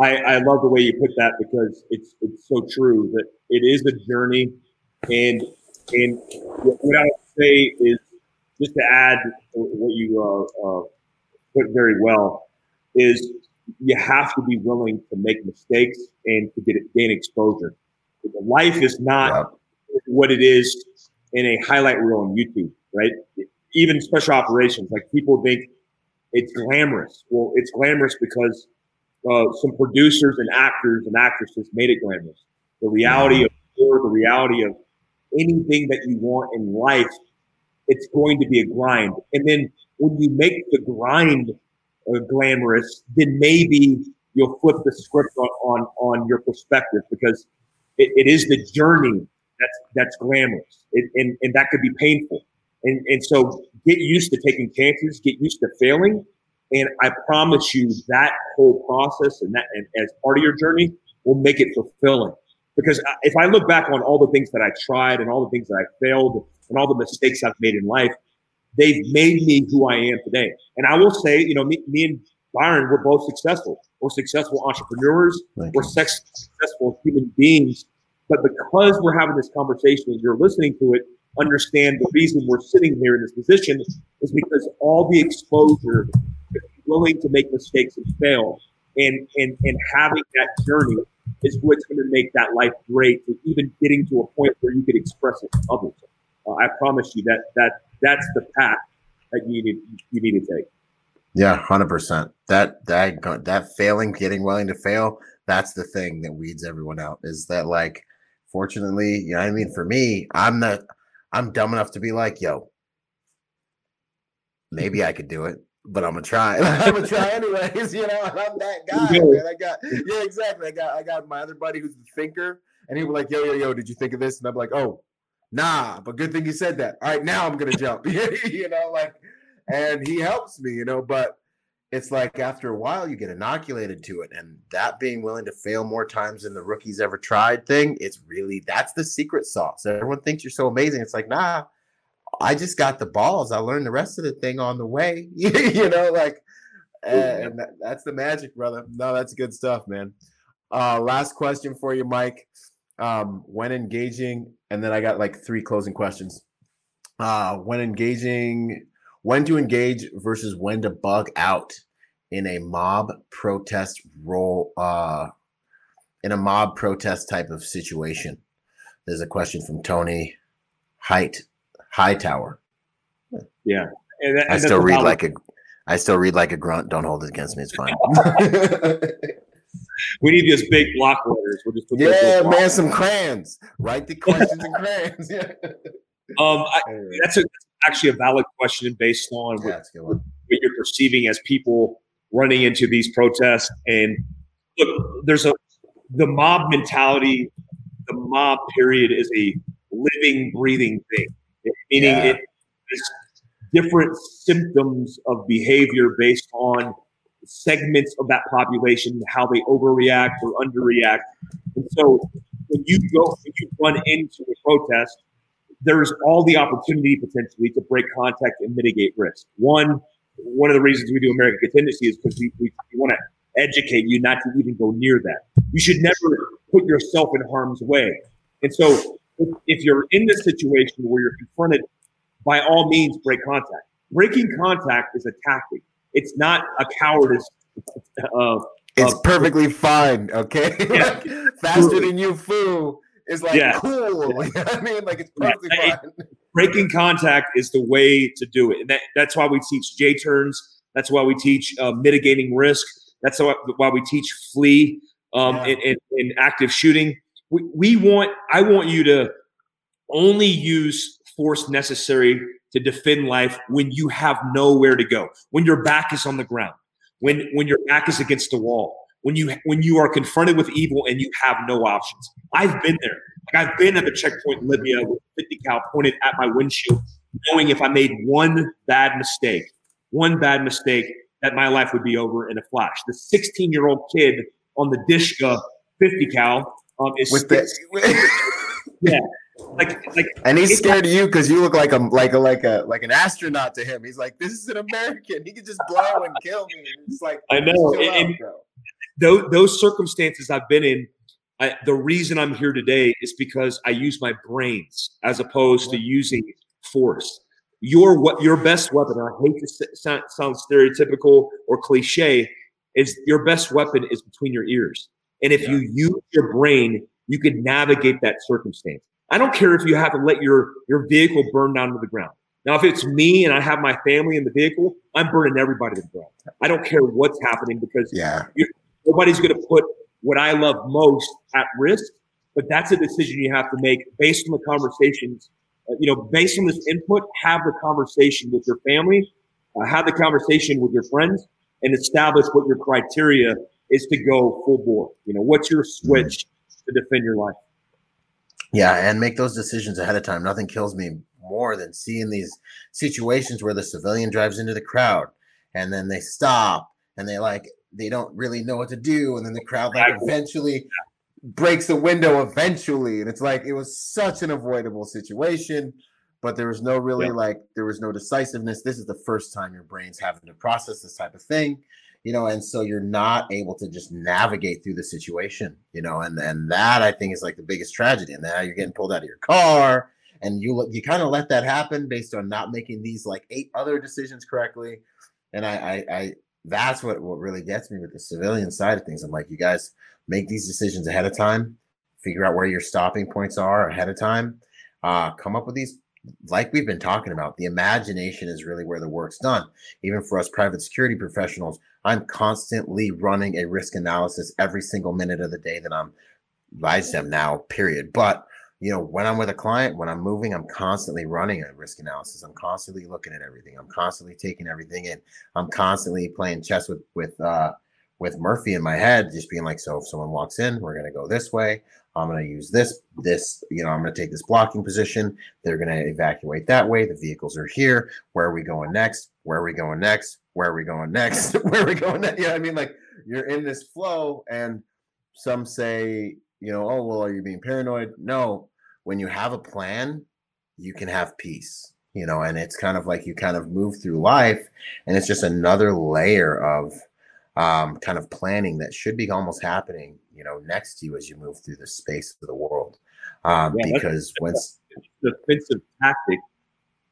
I I love the way you put that because it's it's so true that it is a journey, and and what I would say is just to add what you uh, uh, put very well is you have to be willing to make mistakes and to get it, gain exposure. Life is not what it is in a highlight reel on YouTube, right? Even special operations, like people think it's glamorous. Well, it's glamorous because uh, some producers and actors and actresses made it glamorous. The reality of war, the reality of anything that you want in life, it's going to be a grind. And then when you make the grind uh, glamorous, then maybe you'll flip the script on on, on your perspective because it, it is the journey that's that's glamorous, it, and and that could be painful. And and so get used to taking chances, get used to failing, and I promise you that whole process and that and as part of your journey will make it fulfilling. Because if I look back on all the things that I tried and all the things that I failed and all the mistakes I've made in life, they've made me who I am today. And I will say, you know, me, me and Byron, we're both successful. We're successful entrepreneurs. Thank we're sex- successful human beings. But because we're having this conversation and you're listening to it, understand the reason we're sitting here in this position is because all the exposure, willing to make mistakes and fail, and and and having that journey is what's going to make that life great. To even getting to a point where you could express it to others. Uh, I promise you that that that's the path that you need you need to take. Yeah, hundred percent. That that that failing, getting willing to fail, that's the thing that weeds everyone out. Is that like, fortunately, you know, I mean, for me, I'm not, I'm dumb enough to be like, yo, maybe I could do it, but I'm gonna try. [laughs] I'm gonna try anyways. You know, I'm that guy. Man. I got yeah, exactly. I got I got my other buddy who's the thinker, and he was like, yo, yo, yo, did you think of this? And I'm like, oh, nah, but good thing you said that. All right, now I'm gonna jump. [laughs] you know, like, and he helps me, you know, but it's like after a while you get inoculated to it and that being willing to fail more times than the rookies ever tried thing it's really that's the secret sauce everyone thinks you're so amazing it's like nah i just got the balls. I learned the rest of the thing on the way [laughs] you know like and that, that's the magic brother. No that's good stuff man. Uh last question for you mike. Um when engaging and then I got like three closing questions. Uh, when engaging, when to engage versus when to bug out in a mob protest role, uh, in a mob protest type of situation. There's a question from Tony. Height Hightower. Yeah, and and I still read like a, I still read like a grunt. Don't hold it against me. It's fine. [laughs] we need those big block letters. We'll just put yeah, man, some crayons. Write the questions in crayons. Yeah. Um, I, that's, a, actually a valid question based on yeah, what, what, you're perceiving as people running into these protests. And look, there's a the mob mentality. The mob period is a living, breathing thing, meaning yeah. it is different symptoms of behavior based on segments of that population, how they overreact or underreact. And so when you go, when you run into a protest, there's all the opportunity potentially to break contact and mitigate risk. One, one of the reasons we do American Contingency is because we, we, we want to educate you not to even go near that. You should never put yourself in harm's way. And so if, you're in this situation where you're confronted, by all means, break contact. Breaking contact is a tactic. It's not a cowardice. Uh, it's perfectly fine. Okay, [laughs] yeah. like, faster than you foo is like yeah. cool. [laughs] I mean, like it's perfectly yeah. fine. [laughs] Breaking contact is the way to do it. That, that's why we teach J turns. That's why we teach uh, mitigating risk. That's why we teach flee um, in, in, in, active shooting. We, we want. I want you to only use force necessary to defend life when you have nowhere to go, when your back is on the ground, when when your back is against the wall, when you when you are confronted with evil and you have no options. I've been there. Like I've been at the checkpoint in Libya with 50 cal pointed at my windshield, knowing if I made one bad mistake, one bad mistake, that my life would be over in a flash. The 16 year old kid on the Dishka 50 cal with the [laughs] yeah. Like, like, and he's scared of you because you look like a like a like a like an astronaut to him. He's like, this is an American. He could just blow and kill me. It's like I know. And, out, those those circumstances I've been in, I, the reason I'm here today is because I use my brains as opposed to using force. Your what your best weapon. I hate to sound, sound stereotypical or cliche. Is your best weapon is between your ears, and if yeah. you use your brain, you can navigate that circumstance. I don't care if you have to let your your vehicle burn down to the ground. Now, if it's me and I have my family in the vehicle, I'm burning everybody to the ground. I don't care what's happening because yeah, nobody's going to put what I love most at risk. But that's a decision you have to make based on the conversations. Uh, you know, based on this input, have the conversation with your family, uh, have the conversation with your friends, and establish what your criteria is to go full bore. You know, what's your switch mm-hmm. to defend your life? Yeah, and make those decisions ahead of time. Nothing kills me more than seeing these situations where the civilian drives into the crowd and then they stop and they like they don't really know what to do and then the crowd like eventually breaks the window eventually and it's like it was such an avoidable situation but there was no really yeah. like there was no decisiveness this is the first time your brain's having to process this type of thing you know, and so you're not able to just navigate through the situation, you know, and and that I think is like the biggest tragedy. And now you're getting pulled out of your car, and you you kind of let that happen based on not making these like eight other decisions correctly. And I, I, I that's what what really gets me with the civilian side of things. I'm like, you guys make these decisions ahead of time, figure out where your stopping points are ahead of time, uh, come up with these like we've been talking about, the imagination is really where the work's done. Even for us private security professionals, I'm constantly running a risk analysis every single minute of the day that I'm advised them now, period. But you know, when I'm with a client, when I'm moving, I'm constantly running a risk analysis. I'm constantly looking at everything. I'm constantly taking everything in. I'm constantly playing chess with with uh with Murphy in my head, just being like, so if someone walks in, we're gonna go this way. I'm going to use this, this, you know, I'm going to take this blocking position. They're going to evacuate that way. The vehicles are here. Where are we going next? Where are we going next? Where are we going next? [laughs] Where are we going next? Yeah, I mean, like you're in this flow, and some say, you know, oh, well, are you being paranoid? No. When you have a plan, you can have peace, you know, and it's kind of like you kind of move through life, and it's just another layer of um, kind of planning that should be almost happening you know next to you as you move through the space of the world um, yeah, because once the defensive tactic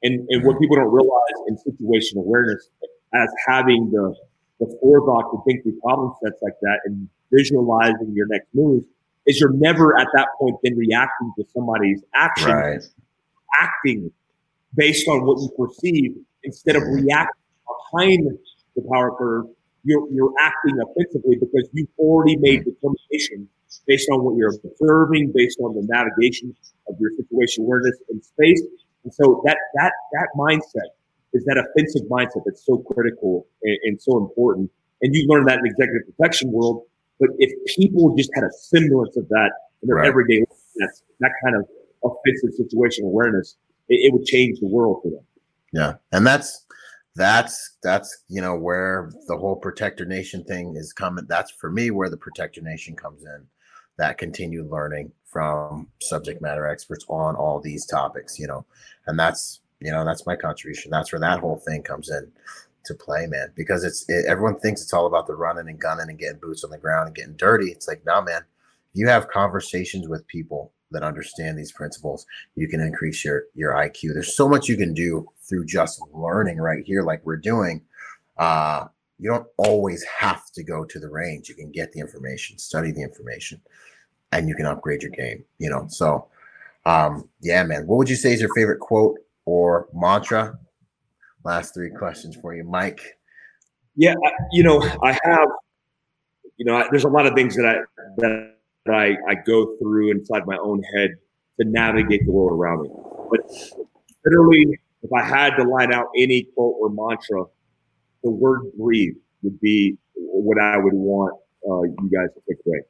and, and what people don't realize in situational awareness as having the the forethought to think through problem sets like that and visualizing your next move is you're never at that point then reacting to somebody's action right. acting based on what you perceive instead of mm-hmm. reacting behind the power curve you're, you're acting offensively because you've already made determination based on what you're observing, based on the navigation of your situation awareness in space. And so that that that mindset is that offensive mindset that's so critical and, and so important. And you learn that in the executive protection world. But if people just had a semblance of that in their right. everyday life, that's that kind of offensive situation awareness, it, it would change the world for them. Yeah, and that's that's that's you know where the whole protector nation thing is coming that's for me where the protector nation comes in. That continued learning from subject matter experts on all these topics you know and that's you know that's my contribution that's where that whole thing comes in to play man because it's it, everyone thinks it's all about the running and gunning and getting boots on the ground and getting dirty. It's like nah man you have conversations with people that understand these principles, you can increase your your IQ. There's so much you can do through just learning right here, like we're doing. Uh, you don't always have to go to the range. You can get the information, study the information, and you can upgrade your game. You know, so um, yeah, man. What would you say is your favorite quote or mantra? Last three questions for you, Mike. Yeah, you know, I have, you know, I, there's a lot of things that I that that I, I go through inside my own head to navigate the world around me. But literally, if I had to line out any quote or mantra, the word breathe would be what I would want uh, you guys to take away.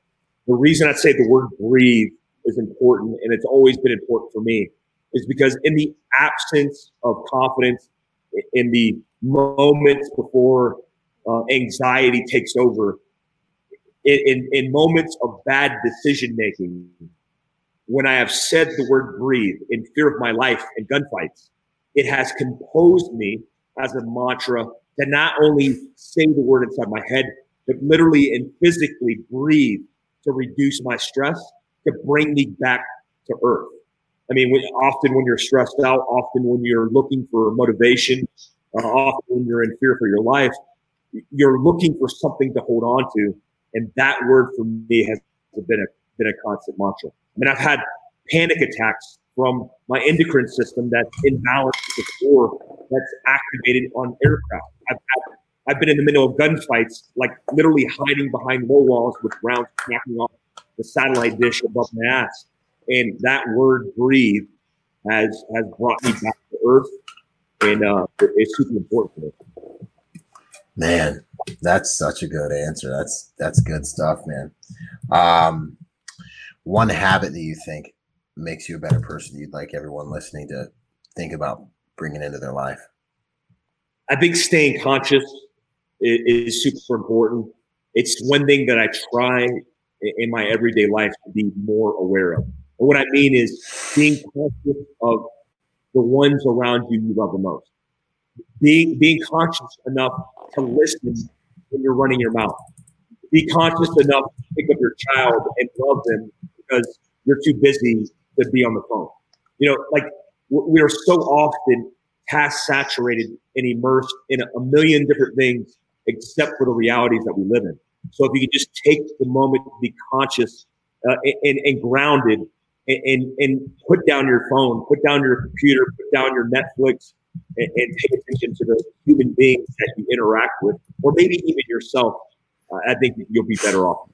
The reason I say the word breathe is important, and it's always been important for me, is because in the absence of confidence, in the moments before uh, anxiety takes over, in, in, in moments of bad decision making, when I have said the word breathe in fear of my life and gunfights, it has composed me as a mantra to not only say the word inside my head, but literally and physically breathe to reduce my stress, to bring me back to earth. I mean, when, often when you're stressed out, often when you're looking for motivation, uh, often when you're in fear for your life, you're looking for something to hold on to. And that word for me has been a, been a constant mantra. I mean, I've had panic attacks from my endocrine system that's imbalanced before that's activated on aircraft. I've, had, I've been in the middle of gunfights, like literally hiding behind wall walls with rounds cracking off the satellite dish above my ass. And that word breathe has has brought me back to earth. And uh, it's super important for me. Man, that's such a good answer. That's that's good stuff, man. Um, one habit that you think makes you a better person you'd like everyone listening to think about bringing into their life? I think staying conscious is, is super important. It's one thing that I try in my everyday life to be more aware of. And what I mean is being conscious of the ones around you you love the most. Being being conscious enough to listen when you're running your mouth. Be conscious enough to pick up your child and love them because you're too busy to be on the phone. You know, like we are so often task saturated and immersed in a million different things except for the realities that we live in. So if you can just take the moment to be conscious uh, and, and, grounded and, and, put down your phone, put down your computer, put down your Netflix, and, and pay attention to the human beings that you interact with, or maybe even yourself, uh, I think you'll be better off.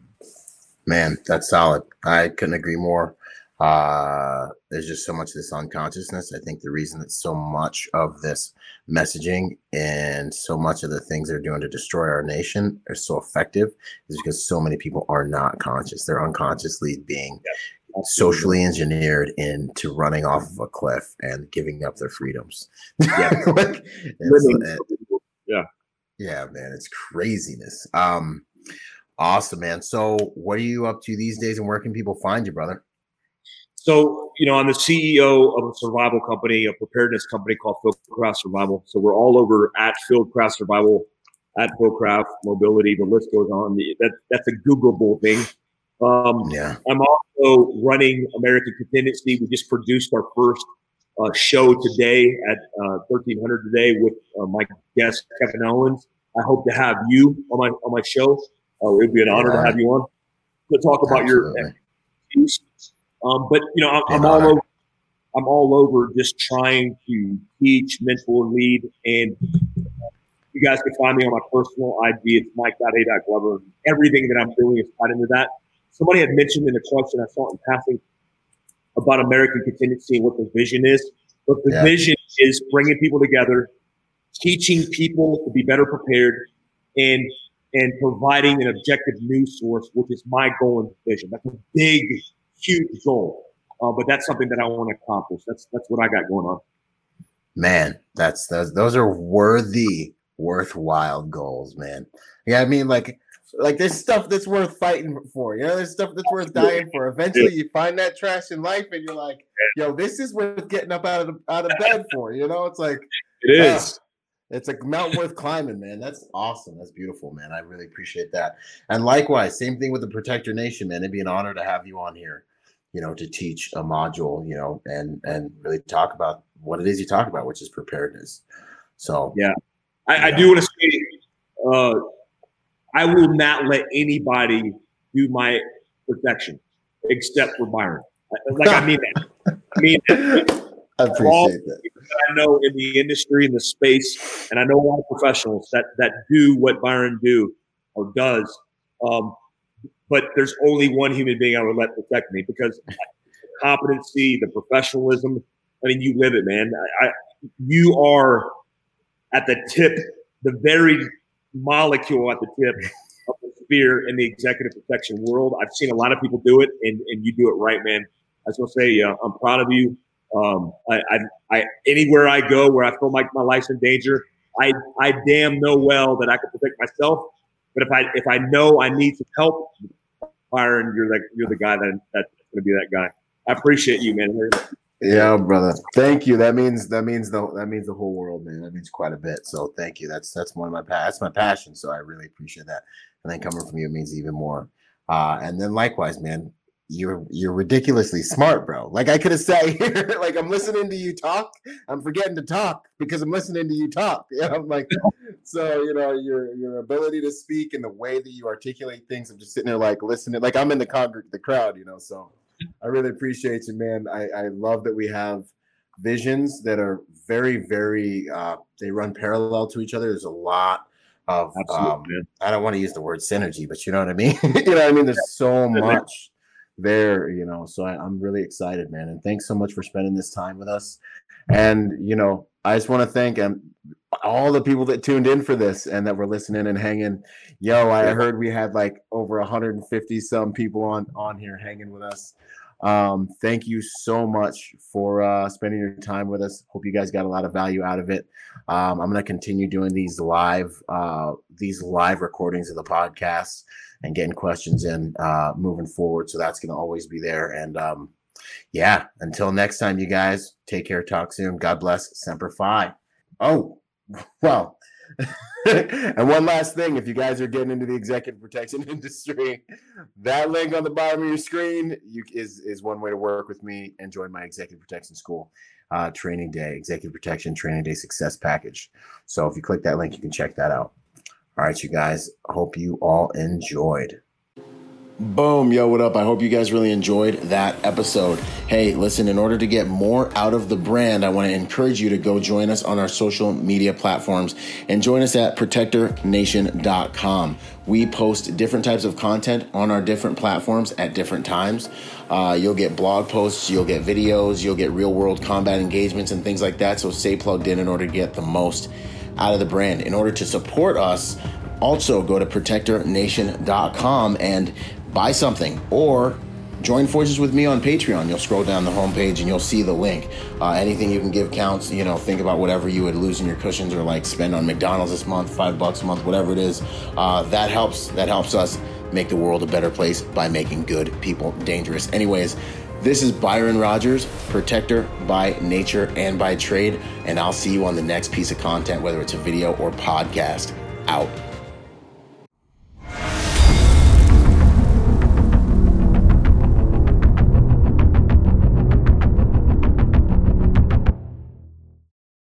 Man, that's solid. I couldn't agree more. Uh, there's just so much of this unconsciousness. I think the reason that so much of this messaging and so much of the things they're doing to destroy our nation are so effective is because so many people are not conscious. They're unconsciously being yeah, socially engineered into running off of a cliff and giving up their freedoms. [laughs] Yeah. [laughs] like, yeah. Yeah, man, it's craziness. Um, awesome, man. So, what are you up to these days, and where can people find you, brother? So, you know, I'm the CEO of a survival company, a preparedness company called Fieldcraft Survival. So we're all over at Fieldcraft Survival, at Fieldcraft Mobility. The list goes on. That that's a Googleable thing. Um, yeah. I'm also running American Contingency. We just produced our first uh, show today at uh, 1300 today with uh, my guest Kevin Owens. I hope to have you on my on my show. Uh, it would be an honor yeah. to have you on to talk about Absolutely. your um, but you know, I'm, I'm all over. I'm all over just trying to teach, mentor, lead, and you guys can find me on my personal IG. It's mike.a.glover. Everything that I'm doing is tied into that. Somebody had mentioned in the question I saw in passing about American contingency and what the vision is. But the yeah. vision is bringing people together, teaching people to be better prepared, and and providing an objective news source, which is my goal and vision. That's a big huge goal. Uh, but that's something that I want to accomplish. That's that's what I got going on. Man, that's those those are worthy, worthwhile goals, man. Yeah, I mean, like like there's stuff that's worth fighting for. You know, there's stuff that's worth dying for. Eventually, you find that trash in life, and you're like, "Yo, this is worth getting up out of the, out of bed [laughs] for." You know, it's like it is. Uh, it's a mountain worth climbing, man. That's awesome. That's beautiful, man. I really appreciate that. And likewise, same thing with the Protector Nation, man. It'd be an honor to have you on here you know, to teach a module, you know, and and really talk about what it is you talk about, which is preparedness. So yeah, I, yeah. I do want to say, uh, I will not let anybody do my protection except for Byron. Like I mean that. I mean that. [laughs] I appreciate that. I know in the industry, in the space, and I know a lot of professionals that that do what Byron do or does. Um, but there's only one human being I would let protect me because competency, the professionalism. I mean, you live it, man. I, I, you are at the tip, the very molecule at the tip of the spear in the executive protection world. I've seen a lot of people do it, and, and you do it right, man. I just want to say uh, I'm proud of you. Um, I, I, I, anywhere I go where I feel like my life's in danger, I, I damn know well that I can protect myself. But if I, if I know I need some help, Byron, you're like, you're the guy that that's going to be that guy. I appreciate you, man. Yeah, brother. Thank you. That means that means the that means the whole world, man. That means quite a bit. So thank you. That's that's one of my that's my passion. So I really appreciate that. And then coming from you means even more. Uh, and then likewise, man, you're you're ridiculously smart, bro. Like I could have sat [laughs] here, like I'm listening to you talk. I'm forgetting to talk because I'm listening to you talk. [laughs] Yeah, I'm like, so you know, your your ability to speak and the way that you articulate things. I'm just sitting there like listening, like I'm in the con the crowd, you know. So I really appreciate you, man. I, I love that we have visions that are very, very uh, they run parallel to each other. There's a lot of um, I don't want to use the word synergy, but you know what I mean. [laughs] you know what I mean? There's so much there, you know. So I, I'm really excited, man. And thanks so much for spending this time with us. And you know, I just want to thank um, all the people that tuned in for this and that were listening and hanging. Yo, I heard we had like over 150 some people on on here hanging with us. Um, thank you so much for uh, spending your time with us. Hope you guys got a lot of value out of it. Um, I'm going to continue doing these live uh, these live recordings of the podcast and getting questions in uh, moving forward. So that's going to always be there. And um, yeah, until next time, you guys take care. Talk soon. God bless. Semper Fi. Oh, well. [laughs] and one last thing, if you guys are getting into the executive protection [laughs] industry, that link on the bottom of your screen you, is is one way to work with me and join my executive protection school uh, training day, executive protection training day success package. So if you click that link, you can check that out. All right, you guys. Hope you all enjoyed. Boom, yo, what up? I hope you guys really enjoyed that episode. Hey, listen, in order to get more out of the brand, I want to encourage you to go join us on our social media platforms and join us at protectornation.com. We post different types of content on our different platforms at different times. Uh, you'll get blog posts, you'll get videos, you'll get real world combat engagements and things like that. So stay plugged in in order to get the most out of the brand. In order to support us, also go to protectornation.com and buy something or join forces with me on Patreon. You'll scroll down the homepage and you'll see the link. Uh, anything you can give counts. You know, think about whatever you would lose in your cushions or like spend on McDonald's this month, five bucks a month, whatever it is. Uh, that helps. That helps us make the world a better place by making good people dangerous. Anyways, this is Byron Rogers, protector by nature and by trade, and I'll see you on the next piece of content, whether it's a video or podcast. Out.